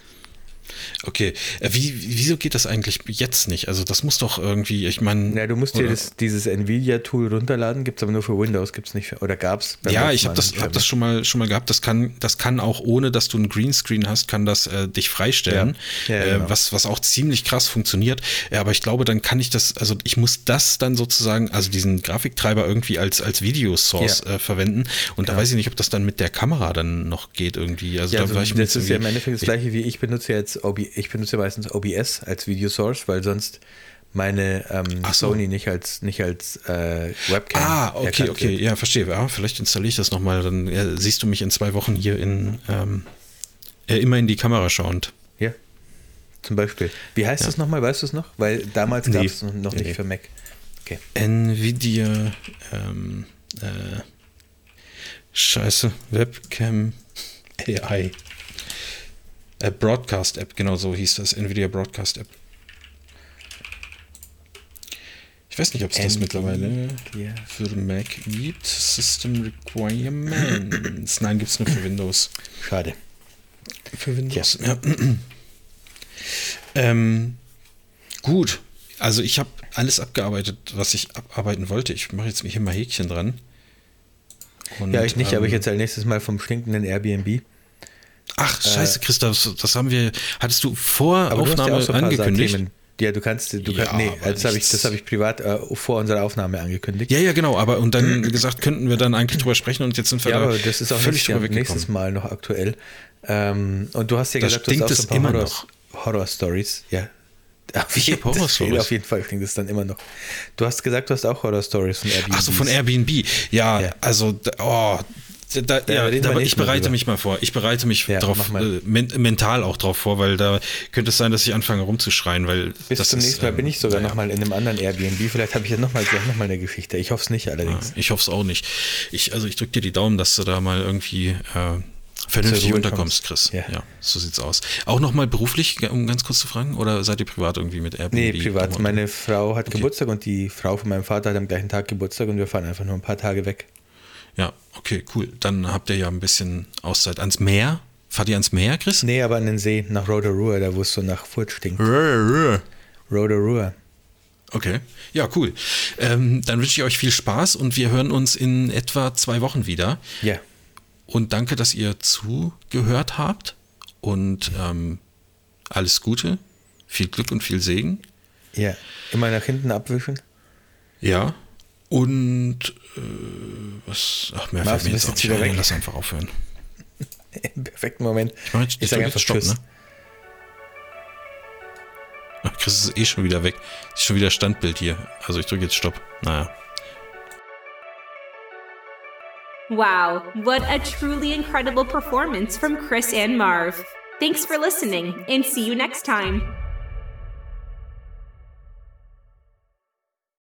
Okay. Äh, Wie, wieso geht das eigentlich jetzt nicht? Also das muss doch irgendwie, ich meine. Ja, du musst dir das, dieses Nvidia-Tool runterladen, gibt es aber nur für Windows, gibt es nicht für, oder gab es? Ja, ich habe das, hab das schon mal, schon mal gehabt. Das kann, das kann auch ohne, dass du einen Greenscreen hast, kann das äh, dich freistellen, Ja. Ja, äh, genau. was, was auch ziemlich krass funktioniert. Ja, aber ich glaube, dann kann ich das, also ich muss das dann sozusagen, also diesen Grafiktreiber irgendwie als, als Videosource äh, verwenden. Und da weiß ich nicht, ob das dann mit der Kamera dann noch geht irgendwie. Also Ja, da also das ist ja im Endeffekt das gleiche wie ich benutze jetzt OB, ich benutze meistens OBS als Videosource, weil sonst meine ähm, so. Sony nicht als nicht als äh, Webcam. Ah, okay, okay, wird. ja, verstehe. Ja, vielleicht installiere ich das nochmal, dann äh, siehst du mich in zwei Wochen hier in ähm, äh, immer in die Kamera schauend. Ja. Zum Beispiel. Wie heißt das nochmal? Weißt du es noch? Weil damals Nee. gab es noch nicht Nee. für Mac. Okay. Nvidia, ähm, äh, Scheiße, Webcam AI. Äh, Broadcast App, genau so hieß das. Nvidia Broadcast App. Ich weiß nicht, ob es das mittlerweile Nvidia. für Mac gibt. System Requirements. Nein, gibt es nur für Windows. Schade. Für Windows. Ja. ähm, gut. Also ich habe alles abgearbeitet, was ich abarbeiten wollte. Ich mache jetzt hier mal Häkchen dran. Und, Ja, ich nicht, aber ich ähm, erzähle nächstes Mal vom stinkenden Airbnb. Ach, scheiße, Christoph, das, das haben wir. Hattest du vor Aber du Aufnahme ja so angekündigt? Themen. Ja, du kannst, du Ja, kannst, nee, das habe ich, das habe ich privat äh, vor unserer Aufnahme angekündigt. Ja, ja, genau, aber und dann gesagt, könnten wir dann eigentlich drüber sprechen und jetzt sind wir Ja, da aber das ist auch völlig nächstes, drüber nächstes. Mal noch aktuell. Ähm, und du hast ja Da gesagt, du hast auch so ein paar immer Horror, noch. Horror-Stories. Ja. Auf jeden- Horror-Stories. das- Auf jeden Fall stinkt es dann immer noch. Du hast gesagt, du hast auch Horror-Stories von Airbnb. Ach so, von Airbnb. Ja, Ja. also, oh, da, Da ja, da, ich Mal bereite drüber. mich mal vor. Ich bereite mich Ja, drauf, mal. äh, men mental auch drauf vor, weil da könnte es sein, dass ich anfange rumzuschreien, weil Bis das zum nächsten Mal ähm, bin ich sogar naja. nochmal in einem anderen Airbnb. Vielleicht habe ich ja nochmal gleich nochmal eine Geschichte. Ich hoffe es nicht allerdings. Ich hoffe es auch nicht. Ich, also ich drücke dir die Daumen, dass du da mal irgendwie äh, vernünftig unterkommst, kommst. Chris. Ja. Ja. so sieht's aus. Auch nochmal beruflich, um ganz kurz zu fragen, oder seid ihr privat irgendwie mit Airbnb? Nee, privat. Meine Frau hat Geburtstag und die Frau von meinem Vater hat am gleichen Tag Geburtstag und wir fahren einfach nur ein paar Tage weg. Ja, okay, cool. Dann habt ihr ja ein bisschen Auszeit. Ans Meer? Fahrt ihr ans Meer, Chris? Nee, aber an den See nach Rotorua, da wo es so nach Furt stinkt. Rotorua. Okay, ja, cool. Ähm, dann wünsche ich euch viel Spaß und wir hören uns in etwa zwei Wochen wieder. Ja. Und danke, dass ihr zugehört habt und ähm, alles Gute, viel Glück und viel Segen. Ja. Immer nach hinten abwischen. Ja. Und was? Ach, mehr Machst fällt mir jetzt auch nicht wieder ein. weg? Lass einfach aufhören. Im perfekten Moment. Ich, mach jetzt, Ich ich sage einfach Stopp, Tschüss. ne? Ach, Chris ist eh schon wieder weg. Ist schon wieder Standbild hier. Also ich drücke jetzt Stopp. Naja. Wow, what a truly incredible performance from Chris and Marv. Thanks for listening, and see you next time.